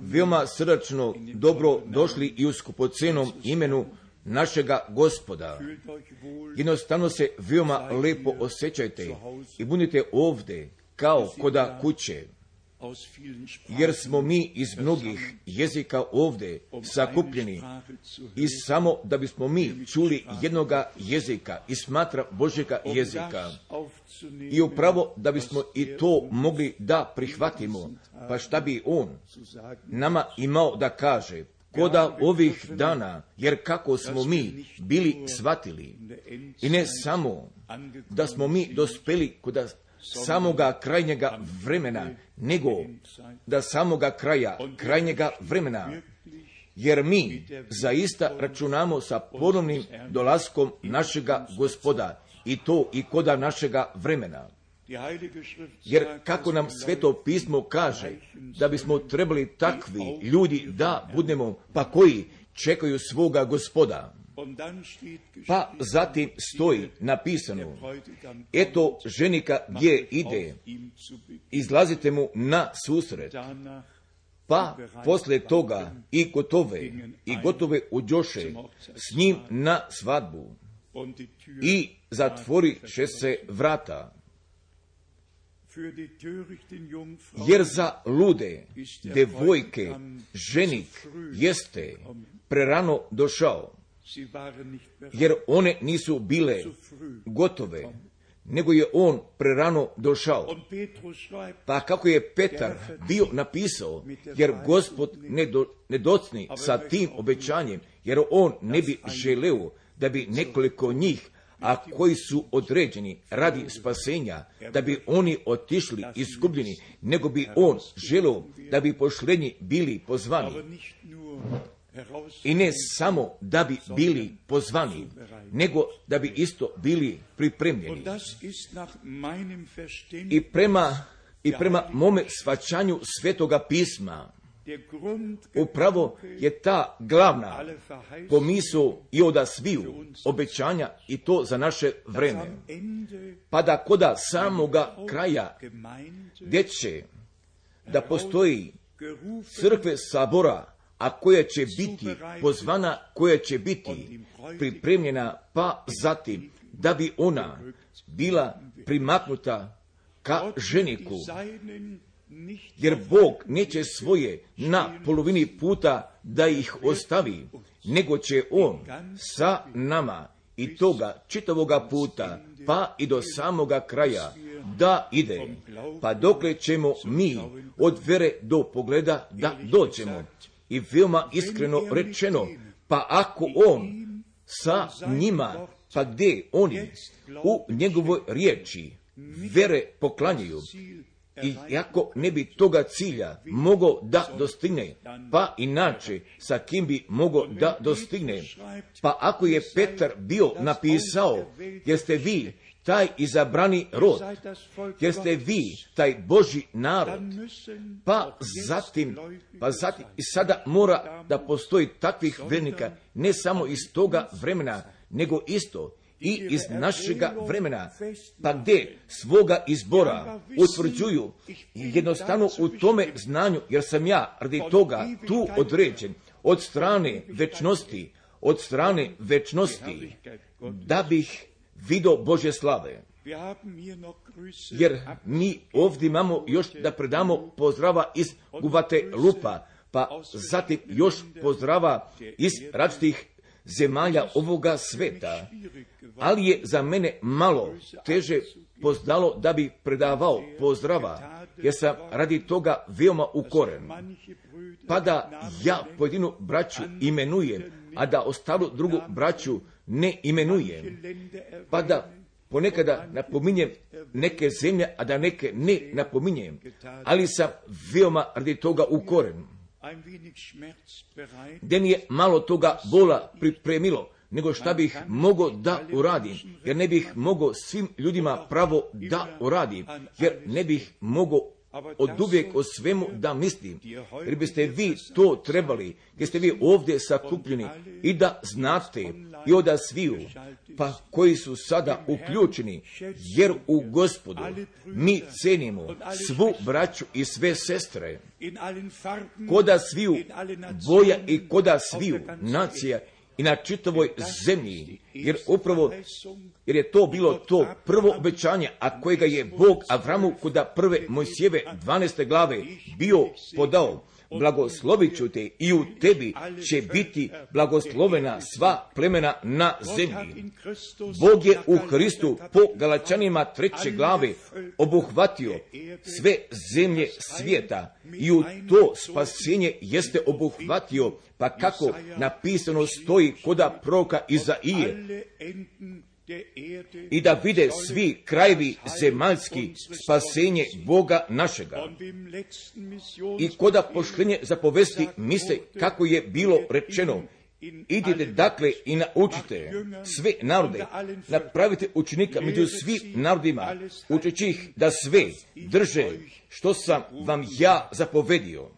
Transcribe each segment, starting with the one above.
Veoma srdačno dobro došli i u skupocenom imenu našega gospoda. Jednostavno se veoma lepo osjećajte i budite ovdje kao koda kuće jer smo mi iz mnogih jezika ovdje sakupljeni i samo da bismo mi čuli jednoga jezika i smatra Božjega jezika. I upravo da bismo i to mogli da prihvatimo, pa šta bi on nama imao da kaže, koda ovih dana, jer kako smo mi bili shvatili. I ne samo da smo mi dospeli koda samoga krajnjega vremena, nego da samoga kraja, krajnjega vremena, jer mi zaista računamo sa ponovnim dolaskom našega gospoda i to i koda našega vremena. Jer kako nam sveto pismo kaže da bismo trebali takvi ljudi da budemo, pa koji čekaju svoga gospoda. Pa zatim stoji napisano, eto ženika gdje ide, izlazite mu na susret. Pa posle toga i gotove, i gotove uđoše s njim na svadbu. I zatvori će se vrata. Jer za lude devojke ženik jeste prerano došao jer one nisu bile gotove, nego je on prerano došao. Pa kako je Petar bio napisao, jer gospod ne, do, ne docni sa tim obećanjem, jer on ne bi želeo da bi nekoliko njih a koji su određeni radi spasenja, da bi oni otišli izgubljeni, nego bi on želeo da bi pošlednji bili pozvani. I ne samo da bi bili pozvani, nego da bi isto bili pripremljeni. I prema, i prema mome svačanju svetoga pisma, upravo je ta glavna pomisu i oda sviju obećanja i to za naše vreme. Pa da koda samoga kraja gdje da postoji crkve sabora a koja će biti pozvana, koja će biti pripremljena, pa zatim da bi ona bila primaknuta ka ženiku. Jer Bog neće svoje na polovini puta da ih ostavi, nego će On sa nama i toga čitavoga puta, pa i do samoga kraja, da ide, pa dokle ćemo mi od vere do pogleda da dođemo i veoma iskreno rečeno, pa ako on sa njima, pa gdje oni u njegovoj riječi vere poklanjaju, i ako ne bi toga cilja mogao da dostigne, pa inače sa kim bi mogao da dostigne, pa ako je Petar bio napisao, jeste vi taj izabrani rod, jer ste vi taj Boži narod, pa zatim, pa zatim i sada mora da postoji takvih vernika, ne samo iz toga vremena, nego isto i iz našega vremena, pa gdje? Svoga izbora utvrđuju jednostavno u tome znanju, jer sam ja radi toga tu određen od strane večnosti, od strane večnosti, da bih vido Bože slave. Jer mi ovdje imamo još da predamo pozdrava iz Gubate Lupa, pa zatim još pozdrava iz različitih zemalja ovoga sveta. Ali je za mene malo teže poznalo da bi predavao pozdrava, jer sam radi toga veoma ukoren. Pa da ja pojedinu braću imenujem, a da ostalu drugu braću ne imenujem, pa da ponekada napominjem neke zemlje, a da neke ne napominjem, ali sam veoma radi toga ukoren. Da mi je malo toga bola pripremilo, nego šta bih mogao da uradim, jer ne bih mogao svim ljudima pravo da uradim, jer ne bih mogao od uvijek o svemu da mislim, jer biste vi to trebali, gdje ste vi ovdje sakupljeni i da znate i oda sviju, pa koji su sada uključeni, jer u gospodu mi cenimo svu braću i sve sestre, koda sviju boja i koda sviju nacija i na čitavoj zemlji, jer upravo, jer je to bilo to prvo obećanje, a kojega je Bog Avramu kuda prve Mojsijeve 12. glave bio podao, blagoslovit ću te i u tebi će biti blagoslovena sva plemena na zemlji. Bog je u Hristu po Galačanima treće glave obuhvatio sve zemlje svijeta i u to spasenje jeste obuhvatio, pa kako napisano stoji koda proka Izaije, i da vide svi krajevi zemaljski spasenje Boga našega. I koda pošljenje zapovesti misle kako je bilo rečeno, idite dakle i naučite sve narode, napravite učenika među svim narodima, učeći ih da sve drže što sam vam ja zapovedio.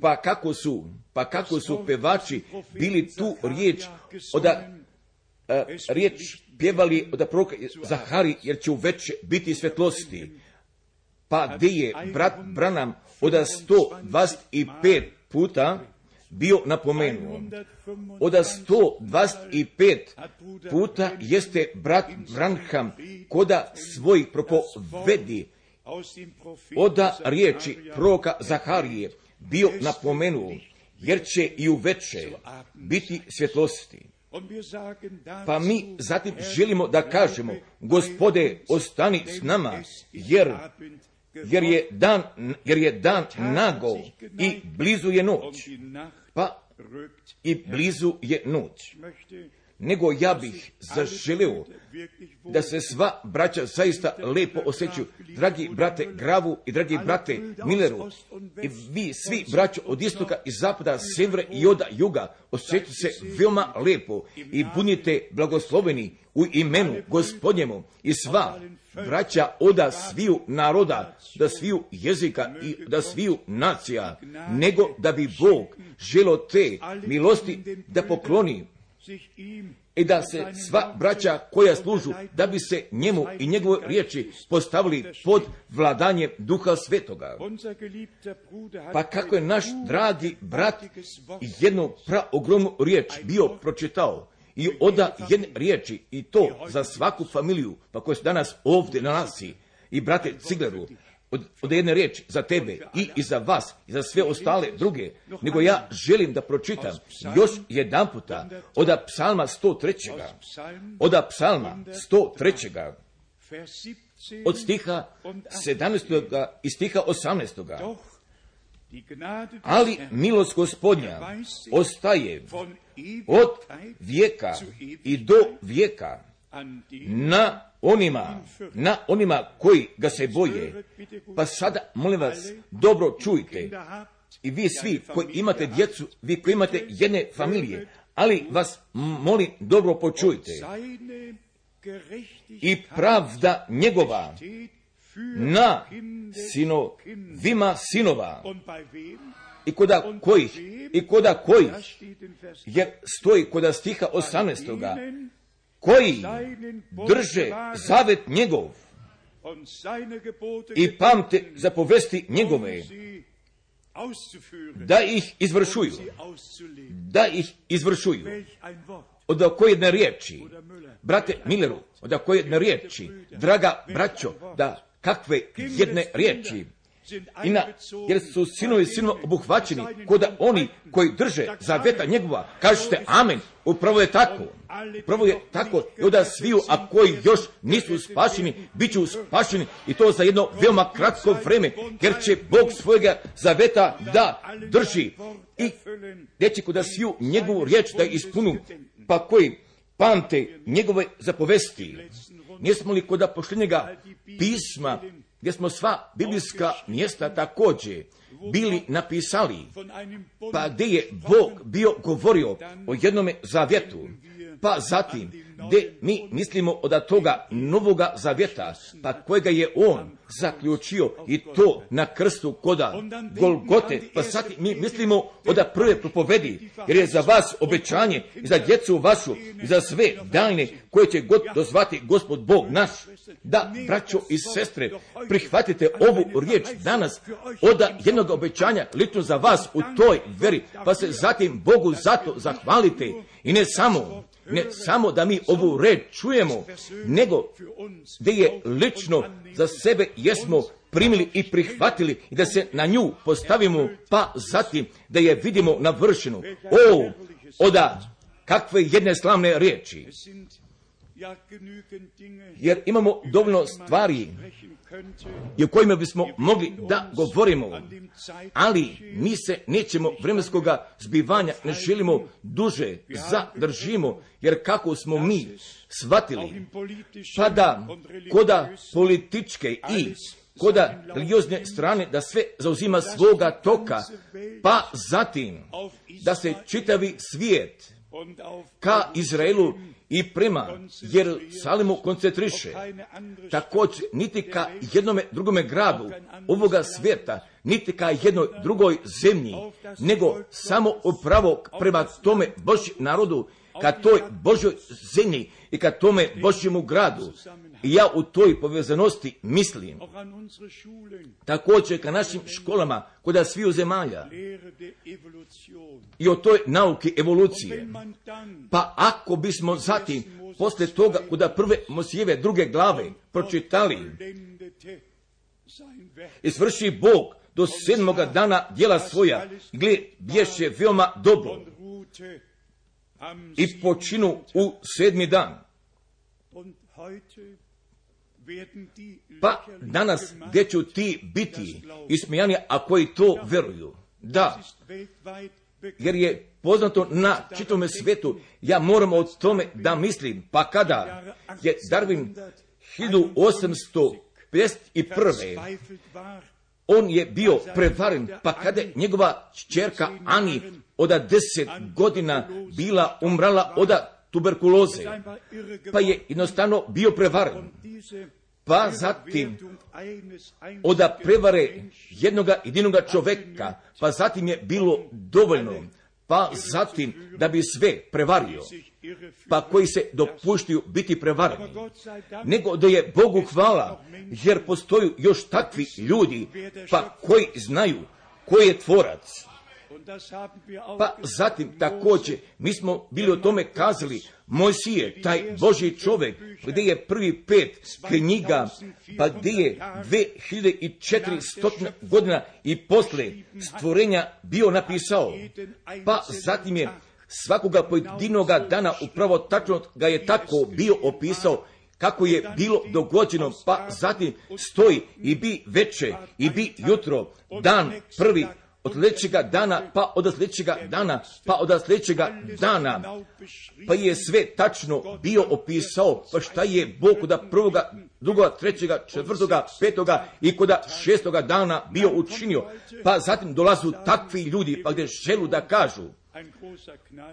Pa kako su, pa kako su pevači bili tu riječ oda uh, riječ pjevali od proroka Zahari, jer će uveče biti svetlosti. Pa gdje je brat Branam od 125 puta bio napomenuo. Od 125 puta jeste brat Branham koda svoj propovedi oda riječi proroka Zaharije bio napomenuo, jer će i u veče biti svjetlosti. Pa mi zatim želimo da kažemo, gospode, ostani s nama, jer, jer, je, dan, jer je dan nago i blizu je noć. Pa i blizu je noć nego ja bih zaželio da se sva braća zaista lepo osjećaju. Dragi brate Gravu i dragi brate Milleru, i vi svi braćo od istoka i zapada, sjevera i oda juga, osjećajte se veoma lepo i budite blagosloveni u imenu gospodnjemu i sva braća oda sviju naroda, da sviju jezika i da sviju nacija, nego da bi Bog želo te milosti da pokloni i da se sva braća koja služu, da bi se njemu i njegove riječi postavili pod vladanjem duha svetoga. Pa kako je naš dragi brat jednu praogromnu riječ bio pročitao, i oda jedne riječi i to za svaku familiju, pa koja se danas ovdje nalazi, i brate Cigleru, od, od jedne riječi za tebe i, i za vas i za sve ostale druge, nego ja želim da pročitam još jedan puta od psalma 103. Od psalma 103. Od stiha 17. i stiha 18. Ali milost gospodnja ostaje od vijeka i do vijeka na onima, na onima koji ga se boje. Pa sada, molim vas, dobro čujte. I vi svi koji imate djecu, vi koji imate jedne familije, ali vas molim dobro počujte. I pravda njegova na sinovima sinova. I koda kojih, i koda kojih, jer stoji koda stiha 18 koji drže zavet njegov i pamte zapovesti njegove, da ih izvršuju, da ih izvršuju. Od koje jedne riječi, brate Milleru, od koje jedne riječi, draga braćo, da kakve jedne riječi, i jer su sinovi sinova obuhvaćeni, koda oni koji drže zaveta njegova, kažete amen, upravo je tako, upravo je tako, i onda sviju, a koji još nisu spašeni, bit će spašeni i to za jedno veoma kratko vreme, jer će Bog svojega zaveta da drži. I neće koda sviju njegovu riječ da ispunu, pa koji pamte njegove zapovesti. Nismo li koda pošljenjega pisma gdje smo sva biblijska mjesta također bili napisali, pa gdje je Bog bio govorio o jednome zavjetu, pa zatim gdje mi mislimo od toga novoga zavjeta, pa kojega je on zaključio i to na krstu koda Golgote, pa sad mi mislimo od prve propovedi, jer je za vas obećanje i za djecu vašu i za sve dajne koje će god dozvati gospod Bog naš. Da, braćo i sestre, prihvatite ovu riječ danas od jednog obećanja lično za vas u toj veri, pa se zatim Bogu zato zahvalite i ne samo ne samo da mi ovu reč čujemo, nego da je lično za sebe jesmo primili i prihvatili i da se na nju postavimo, pa zatim da je vidimo navršenu. O, oda, kakve jedne slavne riječi. Jer imamo dovoljno stvari i o kojima bismo mogli da govorimo, ali mi se nećemo vremenskoga zbivanja ne želimo duže zadržimo, jer kako smo mi shvatili, pa da koda političke i koda religiozne strane da sve zauzima svoga toka, pa zatim da se čitavi svijet ka Izraelu i prema Jerusalimu koncentriše. Također, niti ka jednome drugome gradu ovoga svijeta, niti ka jednoj drugoj zemlji, nego samo upravo prema tome Božji narodu, ka toj Božoj zemlji i ka tome Božjemu gradu. I ja u toj povezanosti mislim. Također ka našim školama kod sviju zemalja. I o toj nauki evolucije. Pa ako bismo zatim posle toga kuda prve Mosijeve druge glave pročitali i svrši Bog do sedmoga dana djela svoja, gle, bješe veoma dobro. I počinu u sedmi dan. Pa danas gdje ću ti biti ismijani, a koji to veruju? Da, jer je poznato na čitome svetu, ja moram o tome da mislim, pa kada je Darwin 1851. On je bio prevaren, pa kada je njegova čerka Ani od deset godina bila umrala od tuberkuloze, pa je jednostavno bio prevaren. Pa zatim od prevare jednoga jedinoga čoveka, pa zatim je bilo dovoljno, pa zatim da bi sve prevario, pa koji se dopuštuju biti prevareni, nego da je Bogu hvala, jer postoju još takvi ljudi, pa koji znaju koji je tvorac, pa zatim također mi smo bili o tome kazali, Mojsije, taj Boži čovjek, gdje je prvi pet knjiga, pa gdje je 2400 godina i posle stvorenja bio napisao, pa zatim je svakoga pojedinoga dana upravo tačno ga je tako bio opisao kako je bilo dogođeno, pa zatim stoji i bi veče, i bi jutro, dan prvi, od sljedećega dana, pa od sljedećega dana, pa od sljedećega dana, pa je sve tačno bio opisao, pa šta je Bog kod prvoga, drugoga, trećega, četvrtoga, petoga i kod šestoga dana bio učinio, pa zatim dolazu takvi ljudi, pa gdje želu da kažu,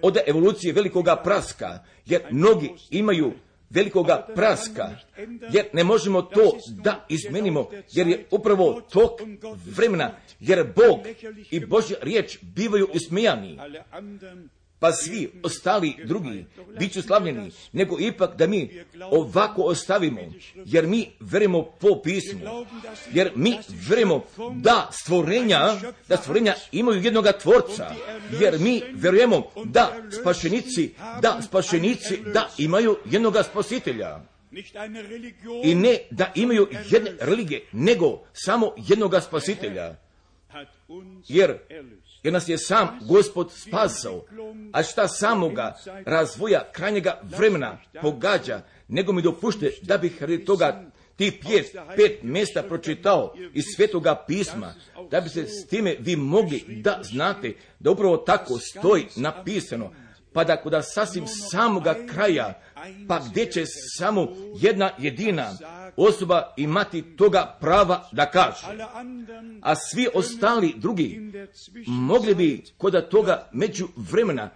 od evolucije velikoga praska, jer mnogi imaju velikoga praska, jer ne možemo to da izmenimo, jer je upravo tok vremena, jer Bog i Božja riječ bivaju ismijani, pa svi ostali drugi bit ću slavljeni, nego ipak da mi ovako ostavimo, jer mi verimo po pismu, jer mi verimo da stvorenja, da stvorenja imaju jednoga tvorca, jer mi verujemo da spašenici, da spašenici, da imaju jednoga spasitelja. I ne da imaju jedne religije, nego samo jednoga spasitelja. Jer jer nas je sam gospod spasao, a šta samoga razvoja krajnjega vremena pogađa, nego mi dopušte da bih radi toga ti pjet, pet mjesta pročitao iz svetoga pisma, da bi se s time vi mogli da znate da upravo tako stoji napisano, pa da kod sasvim samoga kraja, pa gdje će samo jedna jedina osoba imati toga prava da kaže. A svi ostali drugi mogli bi kod toga među vremena,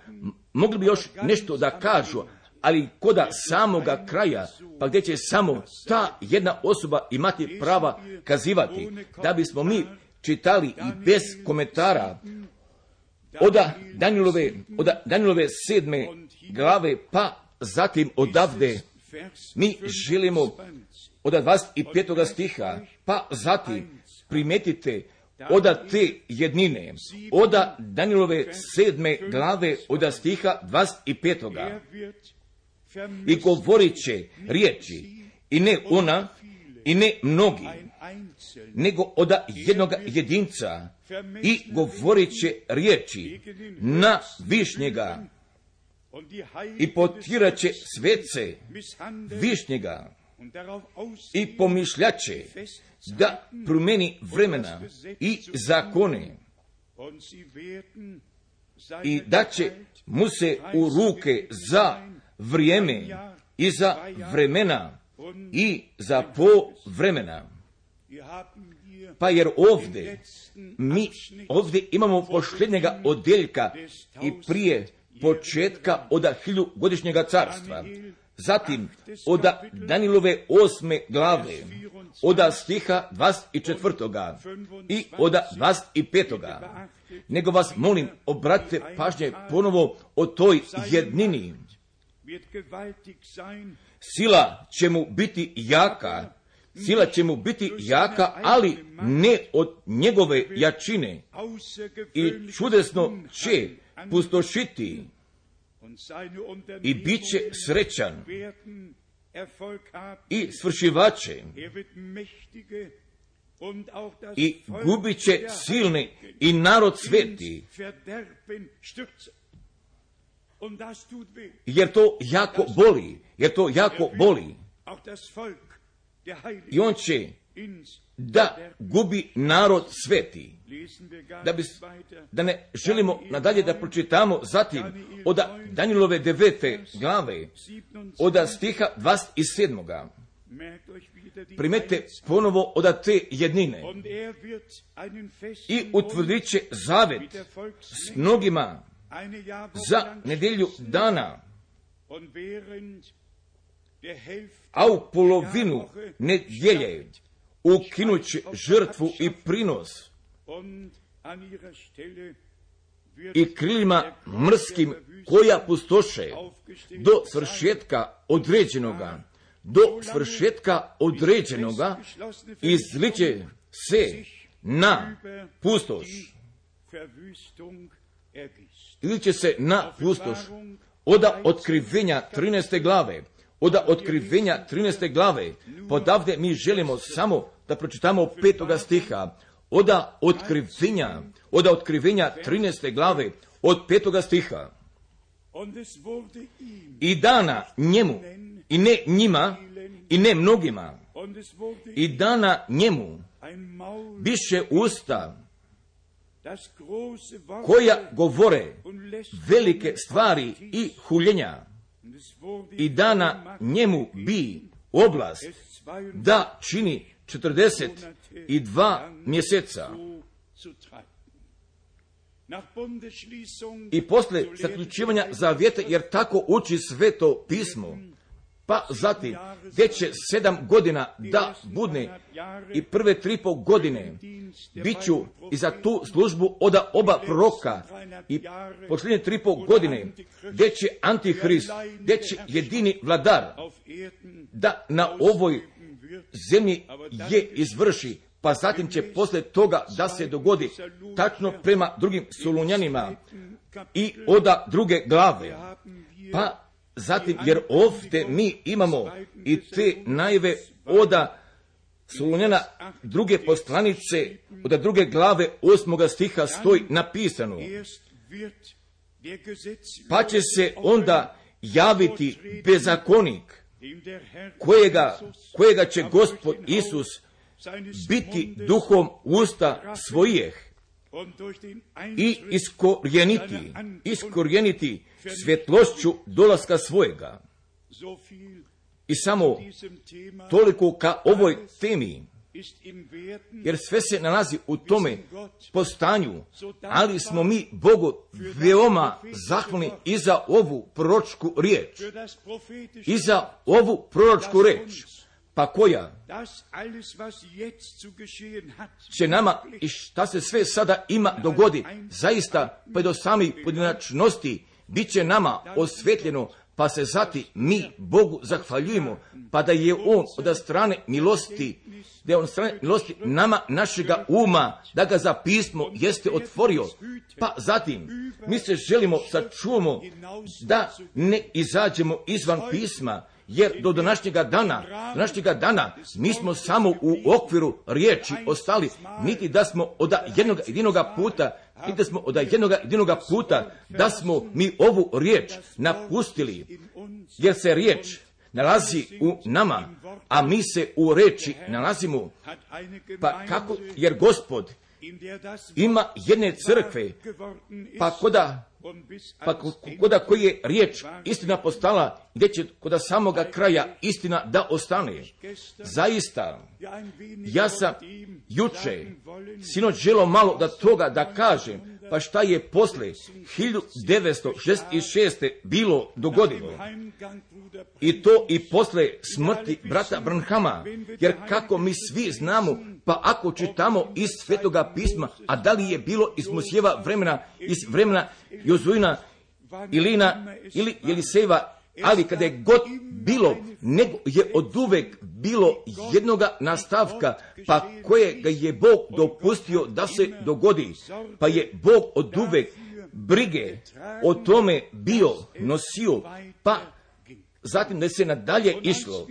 mogli bi još nešto da kažu, ali koda samoga kraja, pa gdje će samo ta jedna osoba imati prava kazivati, da bismo mi čitali i bez komentara oda Danilove, oda Danilove sedme glave, pa zatim odavde mi želimo od 25. stiha, pa zatim primetite oda te jednine, oda Danilove sedme glave, oda stiha 25. I govorit će riječi, i ne ona, i ne mnogi, nego oda jednog jedinca, i govorit će riječi na višnjega, i potirat će svece višnjega, i pomišljaće da promeni vremena i zakone i da će mu se u ruke za vrijeme i za vremena i za po vremena. Pa jer ovdje, mi ovdje imamo posljednjega odjeljka i prije početka od godišnjega carstva. Zatim, od Danilove osme glave, od stiha 24. i od 25. Nego vas molim, obratite pažnje ponovo o toj jednini. Sila će mu biti jaka, sila će mu biti jaka, ali ne od njegove jačine. I čudesno će pustošiti i bit će srećan i svršivače i gubit će silni i narod sveti jer to jako boli, jer to jako boli. I on će da gubi narod sveti. Da, bi, da ne želimo nadalje da pročitamo zatim od Danilove devete glave, od stiha 27. Primete ponovo od te jednine i utvrdit će zavet s mnogima za nedjelju dana, a u polovinu nedjelje ukinući žrtvu i prinos i krilima mrskim koja pustoše do svršetka određenoga, do svršetka određenoga izliče se na pustoš. Ili će se na pustoš od otkrivenja 13. glave, od otkrivenja 13. glave, podavde mi želimo samo da pročitamo petoga stiha, oda otkrivenja, oda otkrivenja 13. glave, od petoga stiha. I dana njemu, i ne njima, i ne mnogima, i dana njemu, biše usta, koja govore velike stvari i huljenja, i dana njemu bi oblast da čini 42 mjeseca. I posle zaključivanja zavjeta, jer tako uči sveto pismo, pa zatim, će sedam godina da budne i prve tri po godine bit ću i za tu službu od oba proroka i posljednje tri po godine gdje će antihrist, gdje će jedini vladar da na ovoj zemlji je izvrši, pa zatim će posle toga da se dogodi tačno prema drugim Solunjanima i oda druge glave. Pa zatim, jer ovdje mi imamo i te najve oda Solunjana druge poslanice, od druge glave osmoga stiha stoji napisano. Pa će se onda javiti bezakonik, kojega, kojega će gospod Isus biti duhom usta svojih i iskorijeniti, iskorijeniti svjetlošću dolaska svojega. I samo toliko ka ovoj temi jer sve se nalazi u tome postanju, ali smo mi Bogu veoma zahvalni i za ovu proročku riječ. I za ovu proročku riječ. pa koja? će nama i šta se sve sada ima dogodi, zaista pa do samih pojedinačnosti bit će nama osvetljeno, pa se zati mi Bogu zahvaljujemo, pa da je On od strane milosti, da je On strane milosti nama našega uma, da ga za pismo jeste otvorio, pa zatim mi se želimo sačuvamo da ne izađemo izvan pisma, jer do današnjega dana, današnjega dana, mi smo samo u okviru riječi ostali, niti da smo od jednog jedinoga puta, niti da smo od jednog jedinoga puta, da smo mi ovu riječ napustili, jer se riječ nalazi u nama, a mi se u reči nalazimo. Pa kako, jer gospod ima jedne crkve, pa koda pa koda koji je riječ istina postala, gdje će koda samoga kraja istina da ostane. Zaista, ja sam juče, sinoć želo malo da toga da kažem, pa šta je posle 1966. bilo dogodilo. I to i posle smrti brata Branhama, jer kako mi svi znamo, pa ako čitamo iz svetoga pisma, a da li je bilo iz Mosjeva vremena, iz vremena Jozuina, Ilina ili Jeliseva, ali kada je god bilo, nego je od uvek bilo jednoga nastavka, pa kojega je Bog dopustio da se dogodi, pa je Bog od uvek brige o tome bio, nosio, pa zatim da se nadalje išlo,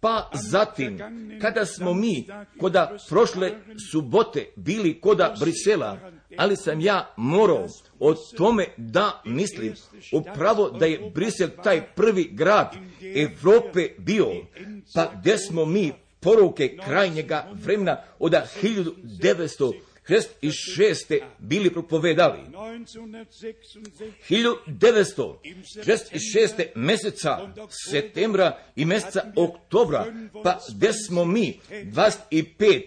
pa zatim, kada smo mi koda prošle subote bili koda Brisela, ali sam ja morao o tome da mislim upravo da je Brisel taj prvi grad Evrope bio, pa gdje smo mi poruke krajnjega vremena od 1900 1966. bili propovedali. 1966. meseca septembra i meseca oktobra, pa gdje smo mi 25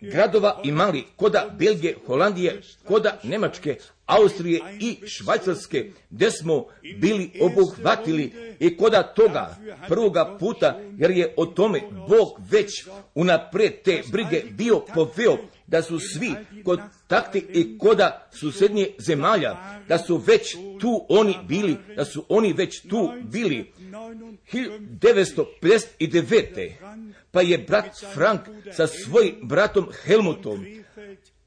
gradova imali koda Belgije, Holandije, koda Nemačke, Austrije i Švajcarske, gdje smo bili obuhvatili i koda toga prvoga puta, jer je o tome Bog već unapred te brige bio poveo da su svi kontakti i koda susednje zemalja, da su već tu oni bili, da su oni već tu bili. 1959. pa je brat Frank sa svojim bratom Helmutom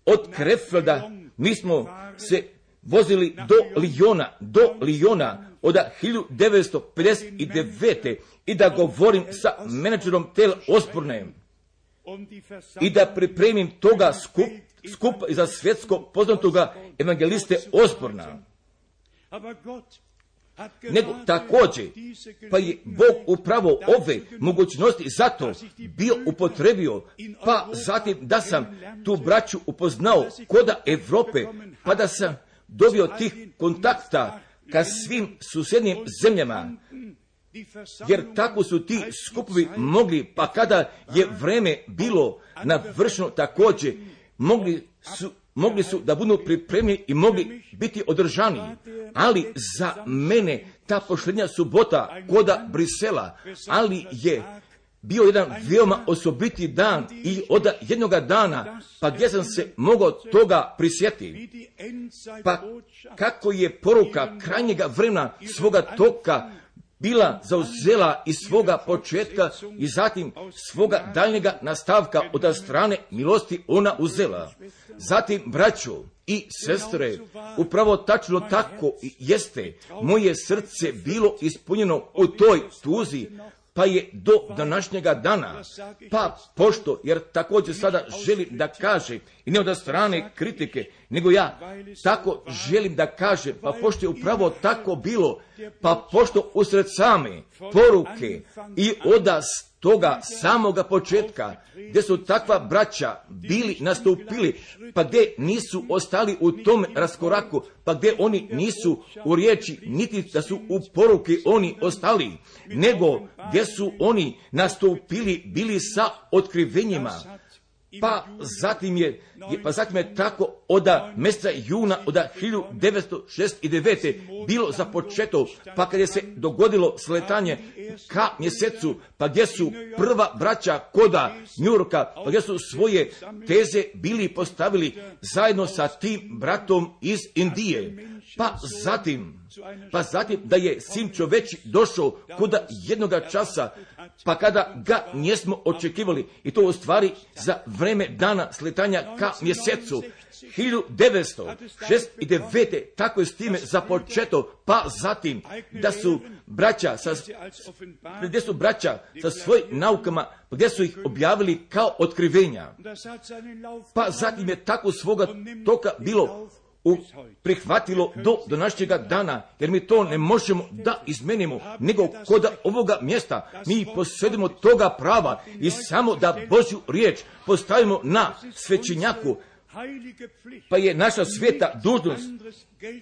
od Krefelda, mi smo se vozili do Lijona, do Lijona od 1959. i da govorim sa menadžerom Tel Osporne i da pripremim toga skup, skup za svjetsko poznatoga evangeliste Osporna. Nego također, pa je Bog upravo ove mogućnosti zato bio upotrebio, pa zatim da sam tu braću upoznao koda Evrope, pa da sam dobio tih kontakta ka svim susjednim zemljama, jer tako su ti skupovi mogli, pa kada je vreme bilo navršeno također, mogli su, mogli su da budu pripremljeni i mogli biti održani. Ali za mene ta pošlednja subota koda Brisela, ali je bio jedan veoma osobiti dan i od jednoga dana, pa gdje sam se mogao toga prisjetiti. Pa kako je poruka krajnjega vremena svoga toka bila zauzela iz svoga početka i zatim svoga daljnjega nastavka od strane milosti ona uzela. Zatim, braćo i sestre, upravo tačno tako jeste, moje srce bilo ispunjeno u toj tuzi, pa je do današnjega dana, pa pošto, jer također sada želim da kaže, i ne od strane kritike, nego ja tako želim da kaže, pa pošto je upravo tako bilo, pa pošto usred same poruke i od toga samoga početka, gdje su takva braća bili nastupili, pa gdje nisu ostali u tom raskoraku, pa gdje oni nisu u riječi, niti da su u poruke oni ostali, nego gdje su oni nastupili, bili sa otkrivenjima, pa zatim je, pa zatim je tako oda mjeseca juna oda 1969. bilo započeto, pa kad je se dogodilo sletanje ka mjesecu, pa gdje su prva braća koda Njurka, pa gdje su svoje teze bili postavili zajedno sa tim bratom iz Indije. Pa zatim, pa zatim da je sin čoveči došao kuda jednoga časa, pa kada ga nismo očekivali, i to u stvari za vreme dana sletanja ka mjesecu, 1969. tako je s time započeto, pa zatim da su braća sa, gdje su braća sa svojim naukama, gdje su ih objavili kao otkrivenja. Pa zatim je tako svoga toka bilo u, prihvatilo do današnjega dana, jer mi to ne možemo da izmenimo, nego kod ovoga mjesta mi posjedimo toga prava i samo da Božju riječ postavimo na svećenjaku, pa je naša sveta dužnost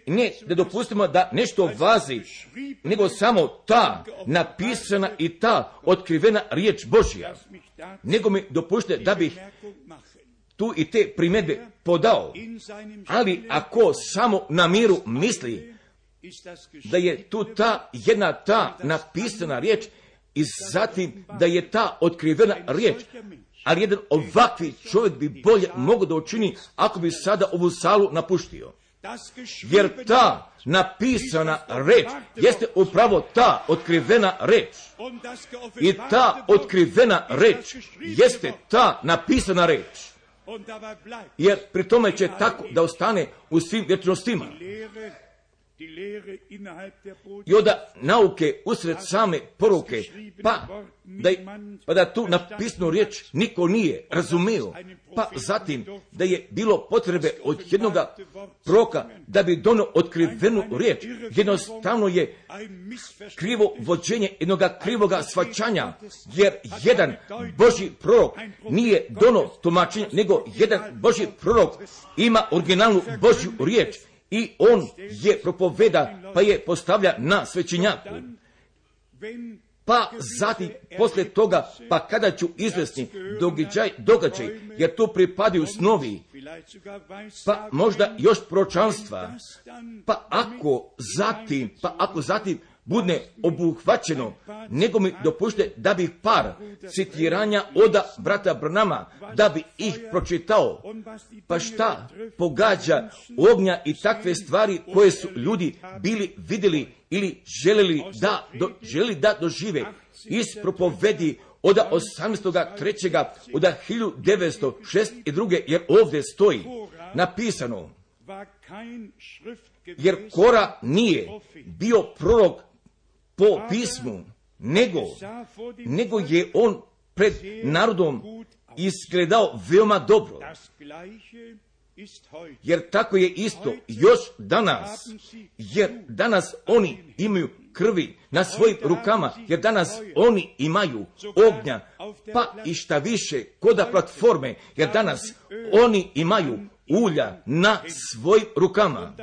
ne da dopustimo da nešto vazi, nego samo ta napisana i ta otkrivena riječ Božja. Nego mi dopušte da bih tu i te primedbe podao, ali ako samo na miru misli da je tu ta jedna ta napisana riječ i zatim da je ta otkrivena riječ, ali jedan ovakvi čovjek bi bolje mogao da učini ako bi sada ovu salu napuštio. Jer ta napisana reč jeste upravo ta otkrivena reč. I ta otkrivena reč jeste ta napisana reč. Jer pri tome će tako da ostane u svim vječnostima. I onda nauke usred same poruke, pa da, pa da tu napisnu riječ niko nije razumio, pa zatim da je bilo potrebe od jednog proka da bi donio otkrivenu riječ, jednostavno je krivo vođenje jednog krivoga svačanja, jer jedan Boži prorok nije dono tumačenje, nego jedan Boži prorok ima originalnu Božju riječ i on je propoveda pa je postavlja na svećenjaku. Pa zatim, poslije toga, pa kada ću izvesni događaj, događaj jer tu pripadaju snovi, pa možda još pročanstva, pa ako zatim, pa ako zatim bude obuhvaćeno, nego mi dopušte da bih par citiranja oda brata Brnama, da bi ih pročitao. Pa šta pogađa ognja i takve stvari koje su ljudi bili vidjeli ili želeli da, do, želi da dožive iz propovedi oda 18.3. oda 1962. jer ovdje stoji napisano jer Kora nije bio prorok po pismu, nego, nego je on pred narodom izgledao veoma dobro. Jer tako je isto još danas, jer danas oni imaju krvi na svojim rukama, jer danas oni imaju ognja, pa i šta više koda platforme, jer danas oni imaju ulja na svojim rukama.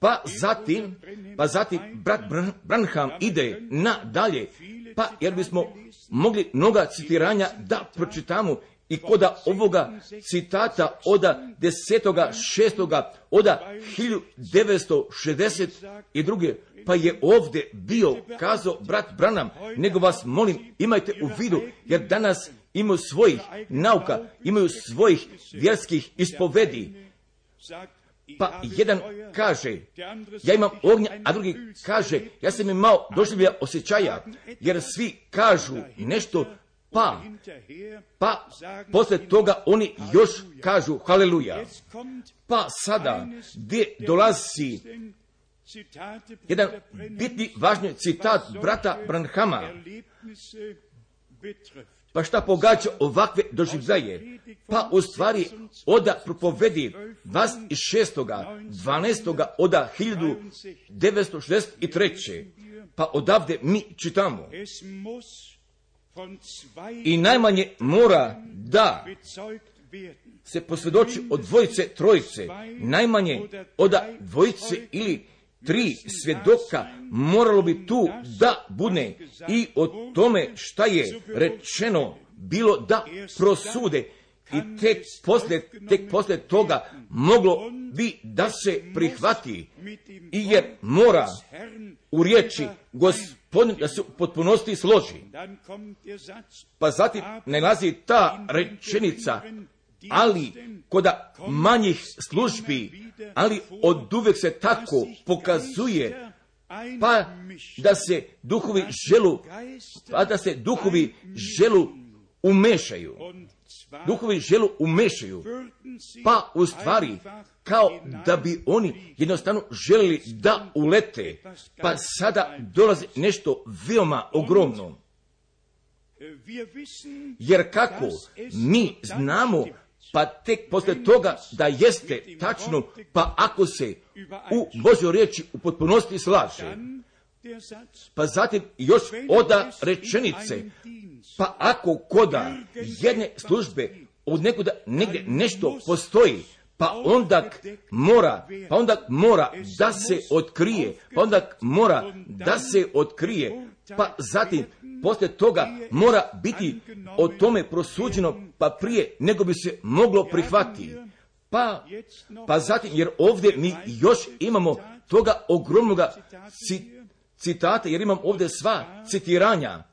Pa zatim, pa zatim brat Branham ide na dalje, pa jer bismo mogli mnoga citiranja da pročitamo i koda ovoga citata oda desetoga šestoga oda 1962. pa je ovdje bio kazao brat Branham, nego vas molim imajte u vidu jer danas imaju svojih nauka, imaju svojih vjerskih ispovedi. Pa jedan kaže, ja imam ognja, a drugi kaže, ja sam imao doživlja osjećaja, jer svi kažu nešto, pa, pa, posle toga oni još kažu haleluja. Pa sada, gdje dolazi jedan bitni važni citat brata Branhama, pa šta pogađa ovakve doživljaje? Pa u stvari oda propovedi vas iz šestoga, dvanajstoga oda 1963. Pa odavde mi čitamo. i najmanje mora da se posvjedoči od dvojice, trojice, najmanje od dvojice ili tri svjedoka moralo bi tu da bude i o tome šta je rečeno bilo da prosude i tek poslije, tek poslije toga moglo bi da se prihvati i jer mora u riječi gospodin da se u potpunosti složi. Pa zatim nalazi ta rečenica, ali koda manjih službi, ali od uvijek se tako pokazuje, pa da se duhovi želu, pa da se duhovi želu umešaju. Duhovi želu umešaju, pa u stvari kao da bi oni jednostavno željeli da ulete, pa sada dolazi nešto veoma ogromno. Jer kako mi znamo, pa tek posle toga da jeste tačno, pa ako se u Božoj riječi u potpunosti slaže, pa zatim još oda rečenice, pa ako koda jedne službe od nekuda negdje nešto postoji, pa onda mora, pa onda mora da se otkrije, pa onda mora da se otkrije, pa zatim poslije toga mora biti o tome prosuđeno, pa prije nego bi se moglo prihvatiti. Pa, pa zatim, jer ovdje mi još imamo toga ogromnoga citata, jer imam ovdje sva citiranja.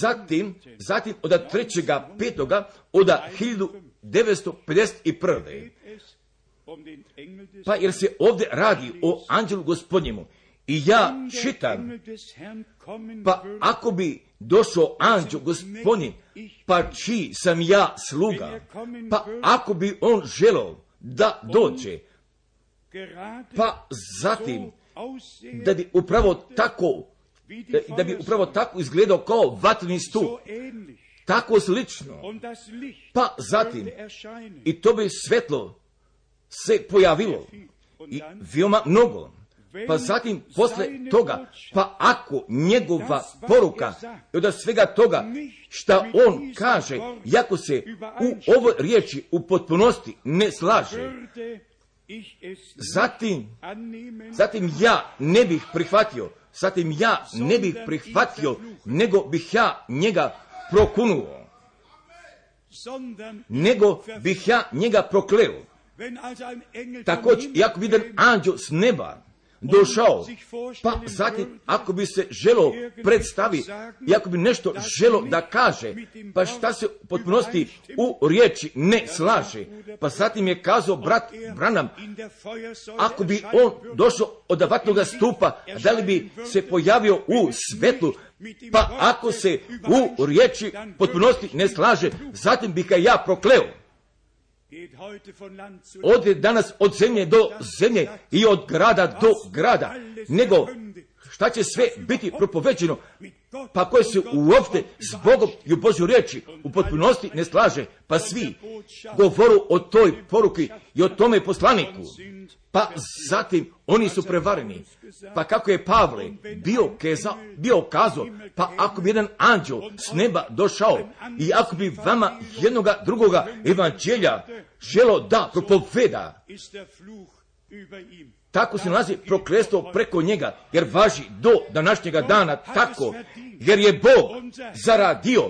Zatim, zatim od trećega petoga, od 1951. Pa jer se ovdje radi o anđelu gospodnjemu. I ja čitam, pa ako bi došao anđel gospodin, pa čiji sam ja sluga, pa ako bi on želio da dođe, pa zatim da bi upravo tako da bi upravo tako izgledao kao vatreni stup, tako slično, pa zatim i to bi svetlo se pojavilo i veoma mnogo. Pa zatim posle toga, pa ako njegova poruka od svega toga šta on kaže, jako se u ovoj riječi u potpunosti ne slaže, zatim, zatim ja ne bih prihvatio, zatim ja ne bih prihvatio, nego bih ja njega prokunuo, nego bih ja njega prokleo. Također, jako bi jedan anđel s neba došao, pa zatim ako bi se želo predstavi, i ako bi nešto želo da kaže, pa šta se potpunosti u riječi ne slaže, pa zatim je kazao brat Branam, ako bi on došao od vatnoga stupa, da li bi se pojavio u svetlu, pa ako se u riječi potpunosti ne slaže, zatim bi ga ja prokleo. Ode danas od zemlje do zemlje i od grada do grada, nego šta će sve biti propoveđeno, pa koje se uopšte s Bogom i u Božju riječi? u potpunosti ne slaže, pa svi govoru o toj poruki i o tome poslaniku, pa zatim oni su prevareni. Pa kako je Pavle bio, keza, bio kazao, pa ako bi jedan anđel s neba došao i ako bi vama jednoga drugoga evanđelja želo da propoveda, tako se nalazi proklestvo preko njega, jer važi do današnjega dana tako, jer je Bog zaradio,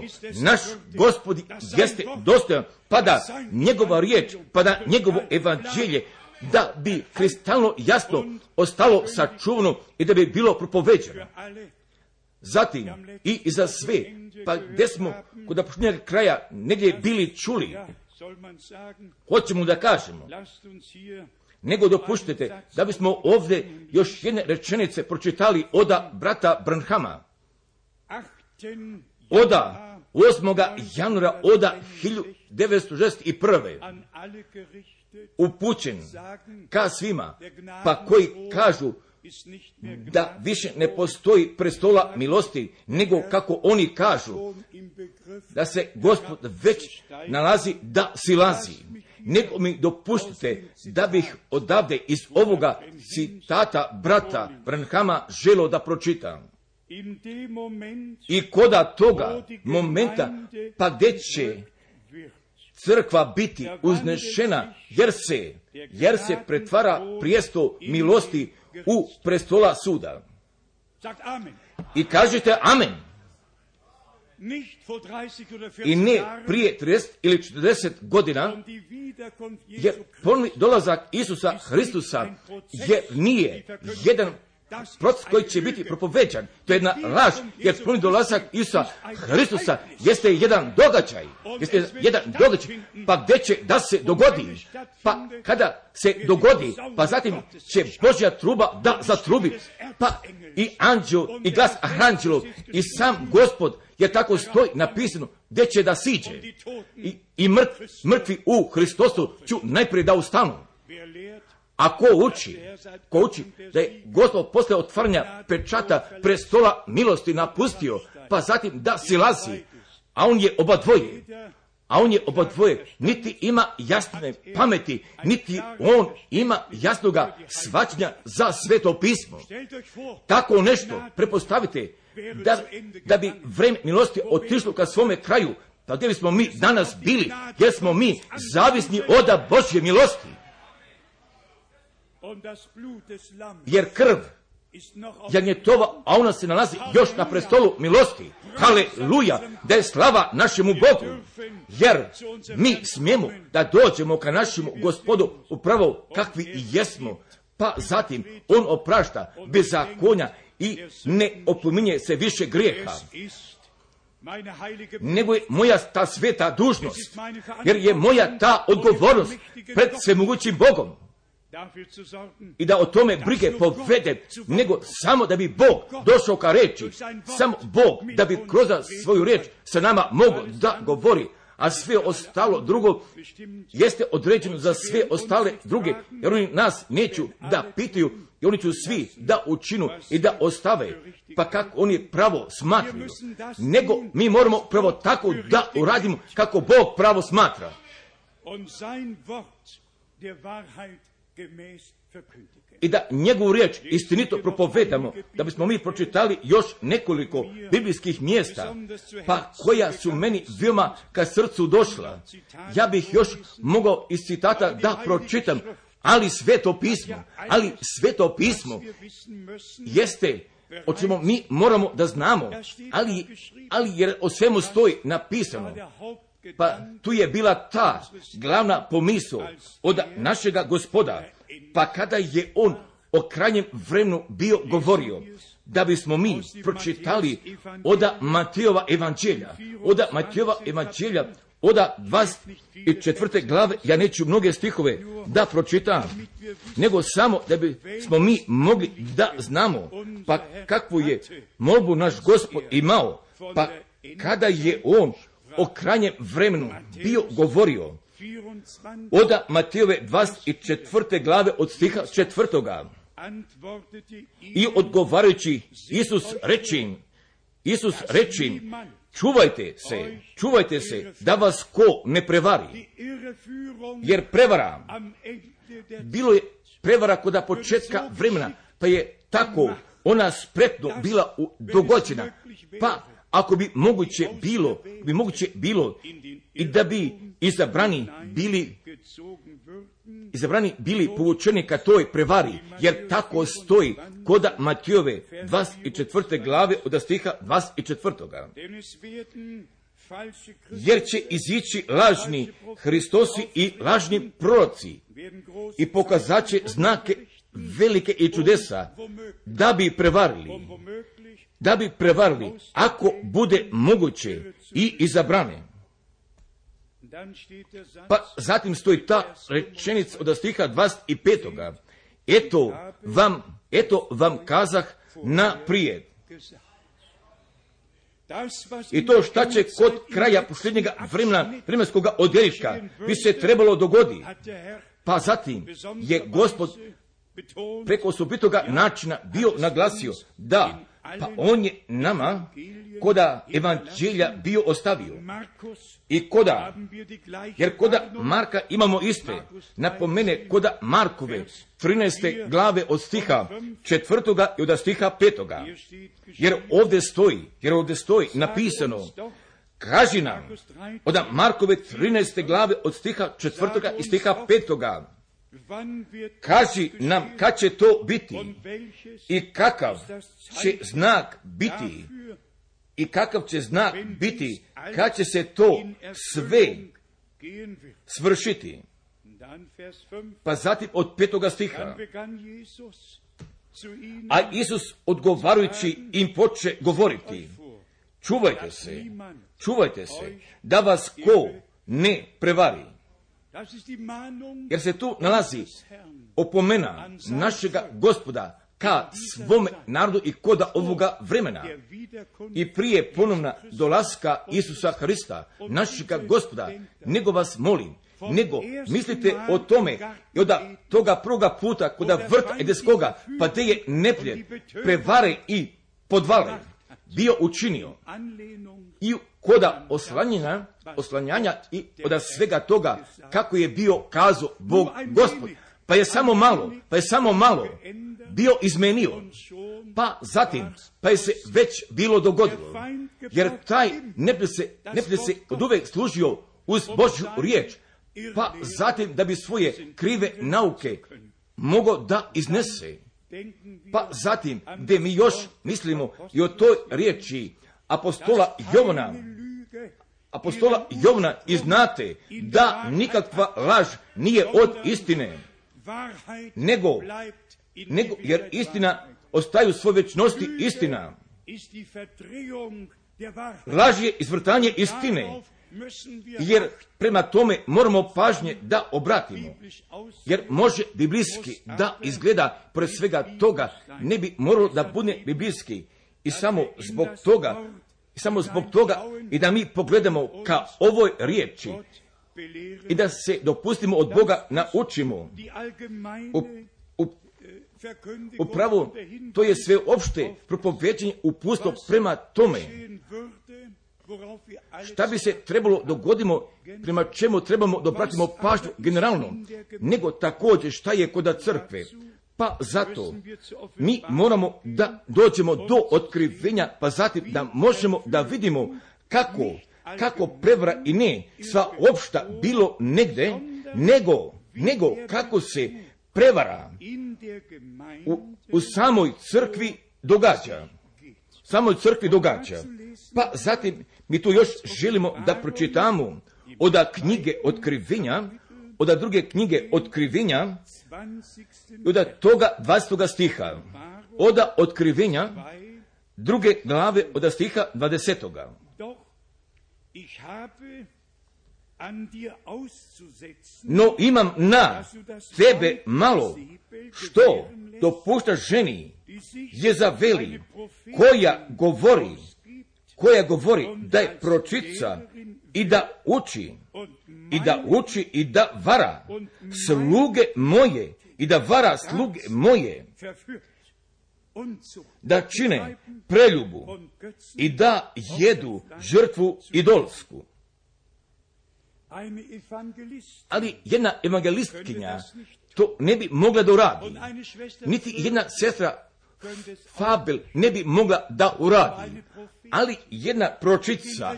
naš gospodi jeste dostojan, pa da njegova riječ, pa da njegovo evanđelje, da bi kristalno jasno ostalo sačuvano i da bi bilo propoveđeno. Zatim i za sve, pa gdje smo kod napočinjeg kraja negdje bili čuli, hoćemo da kažemo, nego dopuštite da bismo ovdje još jedne rečenice pročitali oda brata Branhama. Oda 8. januara oda 1961. upućen ka svima, pa koji kažu da više ne postoji prestola milosti, nego kako oni kažu, da se gospod već nalazi da silazi nego mi dopustite da bih odavde iz ovoga citata brata Branhama želo da pročitam. I koda toga momenta, pa gdje će crkva biti uznešena, jer se, jer se pretvara prijesto milosti u prestola suda. I kažete amen. I ne prije 30 ili 40 godina, jer ponovni dolazak Isusa Hristusa je nije jedan proces koji će biti propovećan. To je jedna laž, jer puni dolazak Isusa Hristusa jeste jedan događaj. Jeste jedan događaj. Pa gdje će da se dogodi? Pa kada se dogodi, pa zatim će Božja truba da zatrubi. Pa i anđel, i glas aranđelov, i sam gospod, jer tako stoji napisano, gdje će da siđe. I, i mrtvi u Hristosu ću najprije da ustanu. A ko uči, ko uči? Da je gospod posle otvaranja pečata prestola milosti napustio, pa zatim da silazi, a on je oba dvoje, a on je oba dvoje, niti ima jasne pameti, niti on ima jasnoga svačnja za sveto pismo. Tako nešto prepostavite da, da bi vreme milosti otišlo ka svome kraju, pa gdje bismo mi danas bili, jer smo mi zavisni od Božje milosti. Jer krv jagnjetova, a ona se nalazi još na prestolu milosti. Haleluja, da je slava našemu Bogu. Jer mi smijemo da dođemo ka našemu gospodu upravo kakvi i jesmo. Pa zatim on oprašta bez zakonja i ne opominje se više grijeha nego je moja ta sveta dužnost, jer je moja ta odgovornost pred svemogućim Bogom i da o tome brige povede, nego samo da bi Bog došao ka reći, samo Bog da bi kroz svoju reč sa nama mogao da govori, a sve ostalo drugo jeste određeno za sve ostale druge, jer oni nas neću da pitaju i oni ću svi da učinu i da ostave, pa kako oni pravo smatraju, nego mi moramo pravo tako da uradimo kako Bog pravo smatra i da njegovu riječ istinito propovedamo, da bismo mi pročitali još nekoliko biblijskih mjesta, pa koja su meni veoma ka srcu došla. Ja bih još mogao iz citata da pročitam, ali sveto pismo, ali sveto pismo jeste o čemu mi moramo da znamo, ali, ali jer o svemu stoji napisano. Pa tu je bila ta glavna pomisao od našega gospoda. Pa kada je on o krajnjem vremenu bio govorio, da bismo mi pročitali oda Matijova evanđelja, oda Matijova evanđelja, oda 24. glave, ja neću mnoge stihove da pročitam, nego samo da bismo mi mogli da znamo, pa kakvu je molbu naš gospod imao, pa kada je on o krajnjem vremenu bio govorio od Matijove 24. glave od stiha četvrtoga. I odgovarajući Isus reči Isus reči čuvajte se, čuvajte se da vas ko ne prevari. Jer prevara, bilo je prevara kod početka vremena, pa je tako ona spretno bila dogođena. Pa ako bi moguće bilo, bi moguće bilo i da bi izabrani bili izabrani bili povučeni ka toj prevari, jer tako stoji koda Matijove 24. glave od stiha 24. Jer će izići lažni Hristosi i lažni proroci i pokazat će znake velike i čudesa da bi prevarili da bi prevarili, ako bude moguće i izabrane. Pa zatim stoji ta rečenica od stiha 25. Eto vam, eto vam kazah naprijed. I to šta će kod kraja posljednjega vremena, vremenskog odjeliška, bi se trebalo dogodi. Pa zatim je gospod preko osobitoga načina bio naglasio da Pa on je nama koda evanđelja bio ostavio. I koda, jer koda Marka imamo iste, napomene koda Markove 13. glave od stiha četvrtoga i od stiha petoga. Jer ovdje stoji, jer ovdje stoji napisano, kaži nam od Markove 13. glave od stiha četvrtoga i stiha petoga. Kaži nam kad će to biti i kakav će znak biti i kakav će znak biti kad će se to sve svršiti. Pa zatim od petoga stiha. A Isus odgovarajući im poče govoriti, čuvajte se, čuvajte se, da vas ko ne prevari. Jer se tu nalazi opomena našega gospoda ka svome narodu i koda ovoga vremena. I prije ponovna dolaska Isusa Hrista, našega gospoda, nego vas molim, nego mislite o tome i od toga prvoga puta koda vrt Edeskoga, pa te je neplje, prevare i podvale bio učinio i koda oslanjanja, oslanjanja i od svega toga kako je bio kazo Bog Gospod. Pa je samo malo, pa je samo malo bio izmenio. Pa zatim, pa je se već bilo dogodilo. Jer taj ne se, se od uvek služio uz Božju riječ. Pa zatim da bi svoje krive nauke mogao da iznese. Pa zatim, gdje mi još mislimo i o toj riječi apostola Jovana, apostola Jovna i znate da nikakva laž nije od istine, nego, nego jer istina ostaju svoj večnosti istina. Laž je izvrtanje istine, jer prema tome moramo pažnje da obratimo. Jer može biblijski da izgleda, pored svega toga, ne bi moralo da bude biblijski. I samo zbog toga, i samo zbog toga i da mi pogledamo ka ovoj riječi i da se dopustimo od Boga naučimo. U, u, upravo to je sve opšte propoveđenje upustvo prema tome šta bi se trebalo dogodimo, prema čemu trebamo da obratimo pažnju generalno, nego također šta je koda crkve. Pa zato mi moramo da dođemo do otkrivenja, pa zatim da možemo da vidimo kako, kako prevra i ne sva opšta bilo negde, nego, nego kako se prevara u, u samoj crkvi događa. Samoj crkvi događa. Pa zatim mi tu još želimo da pročitamo od knjige otkrivenja, od druge knjige otkrivenja, od toga 20. stiha, od otkrivenja druge glave od stiha 20. No imam na tebe malo. što dopušta ženi je zaveli koja govori koja govori da je pročica i da uči, i da uči i da vara sluge moje i da vara sluge moje, da čine preljubu i da jedu žrtvu idolsku. Ali jedna evangelistkinja to ne bi mogla da uradi. Niti jedna sestra Fabel ne bi mogla da uradi. Ali jedna pročica,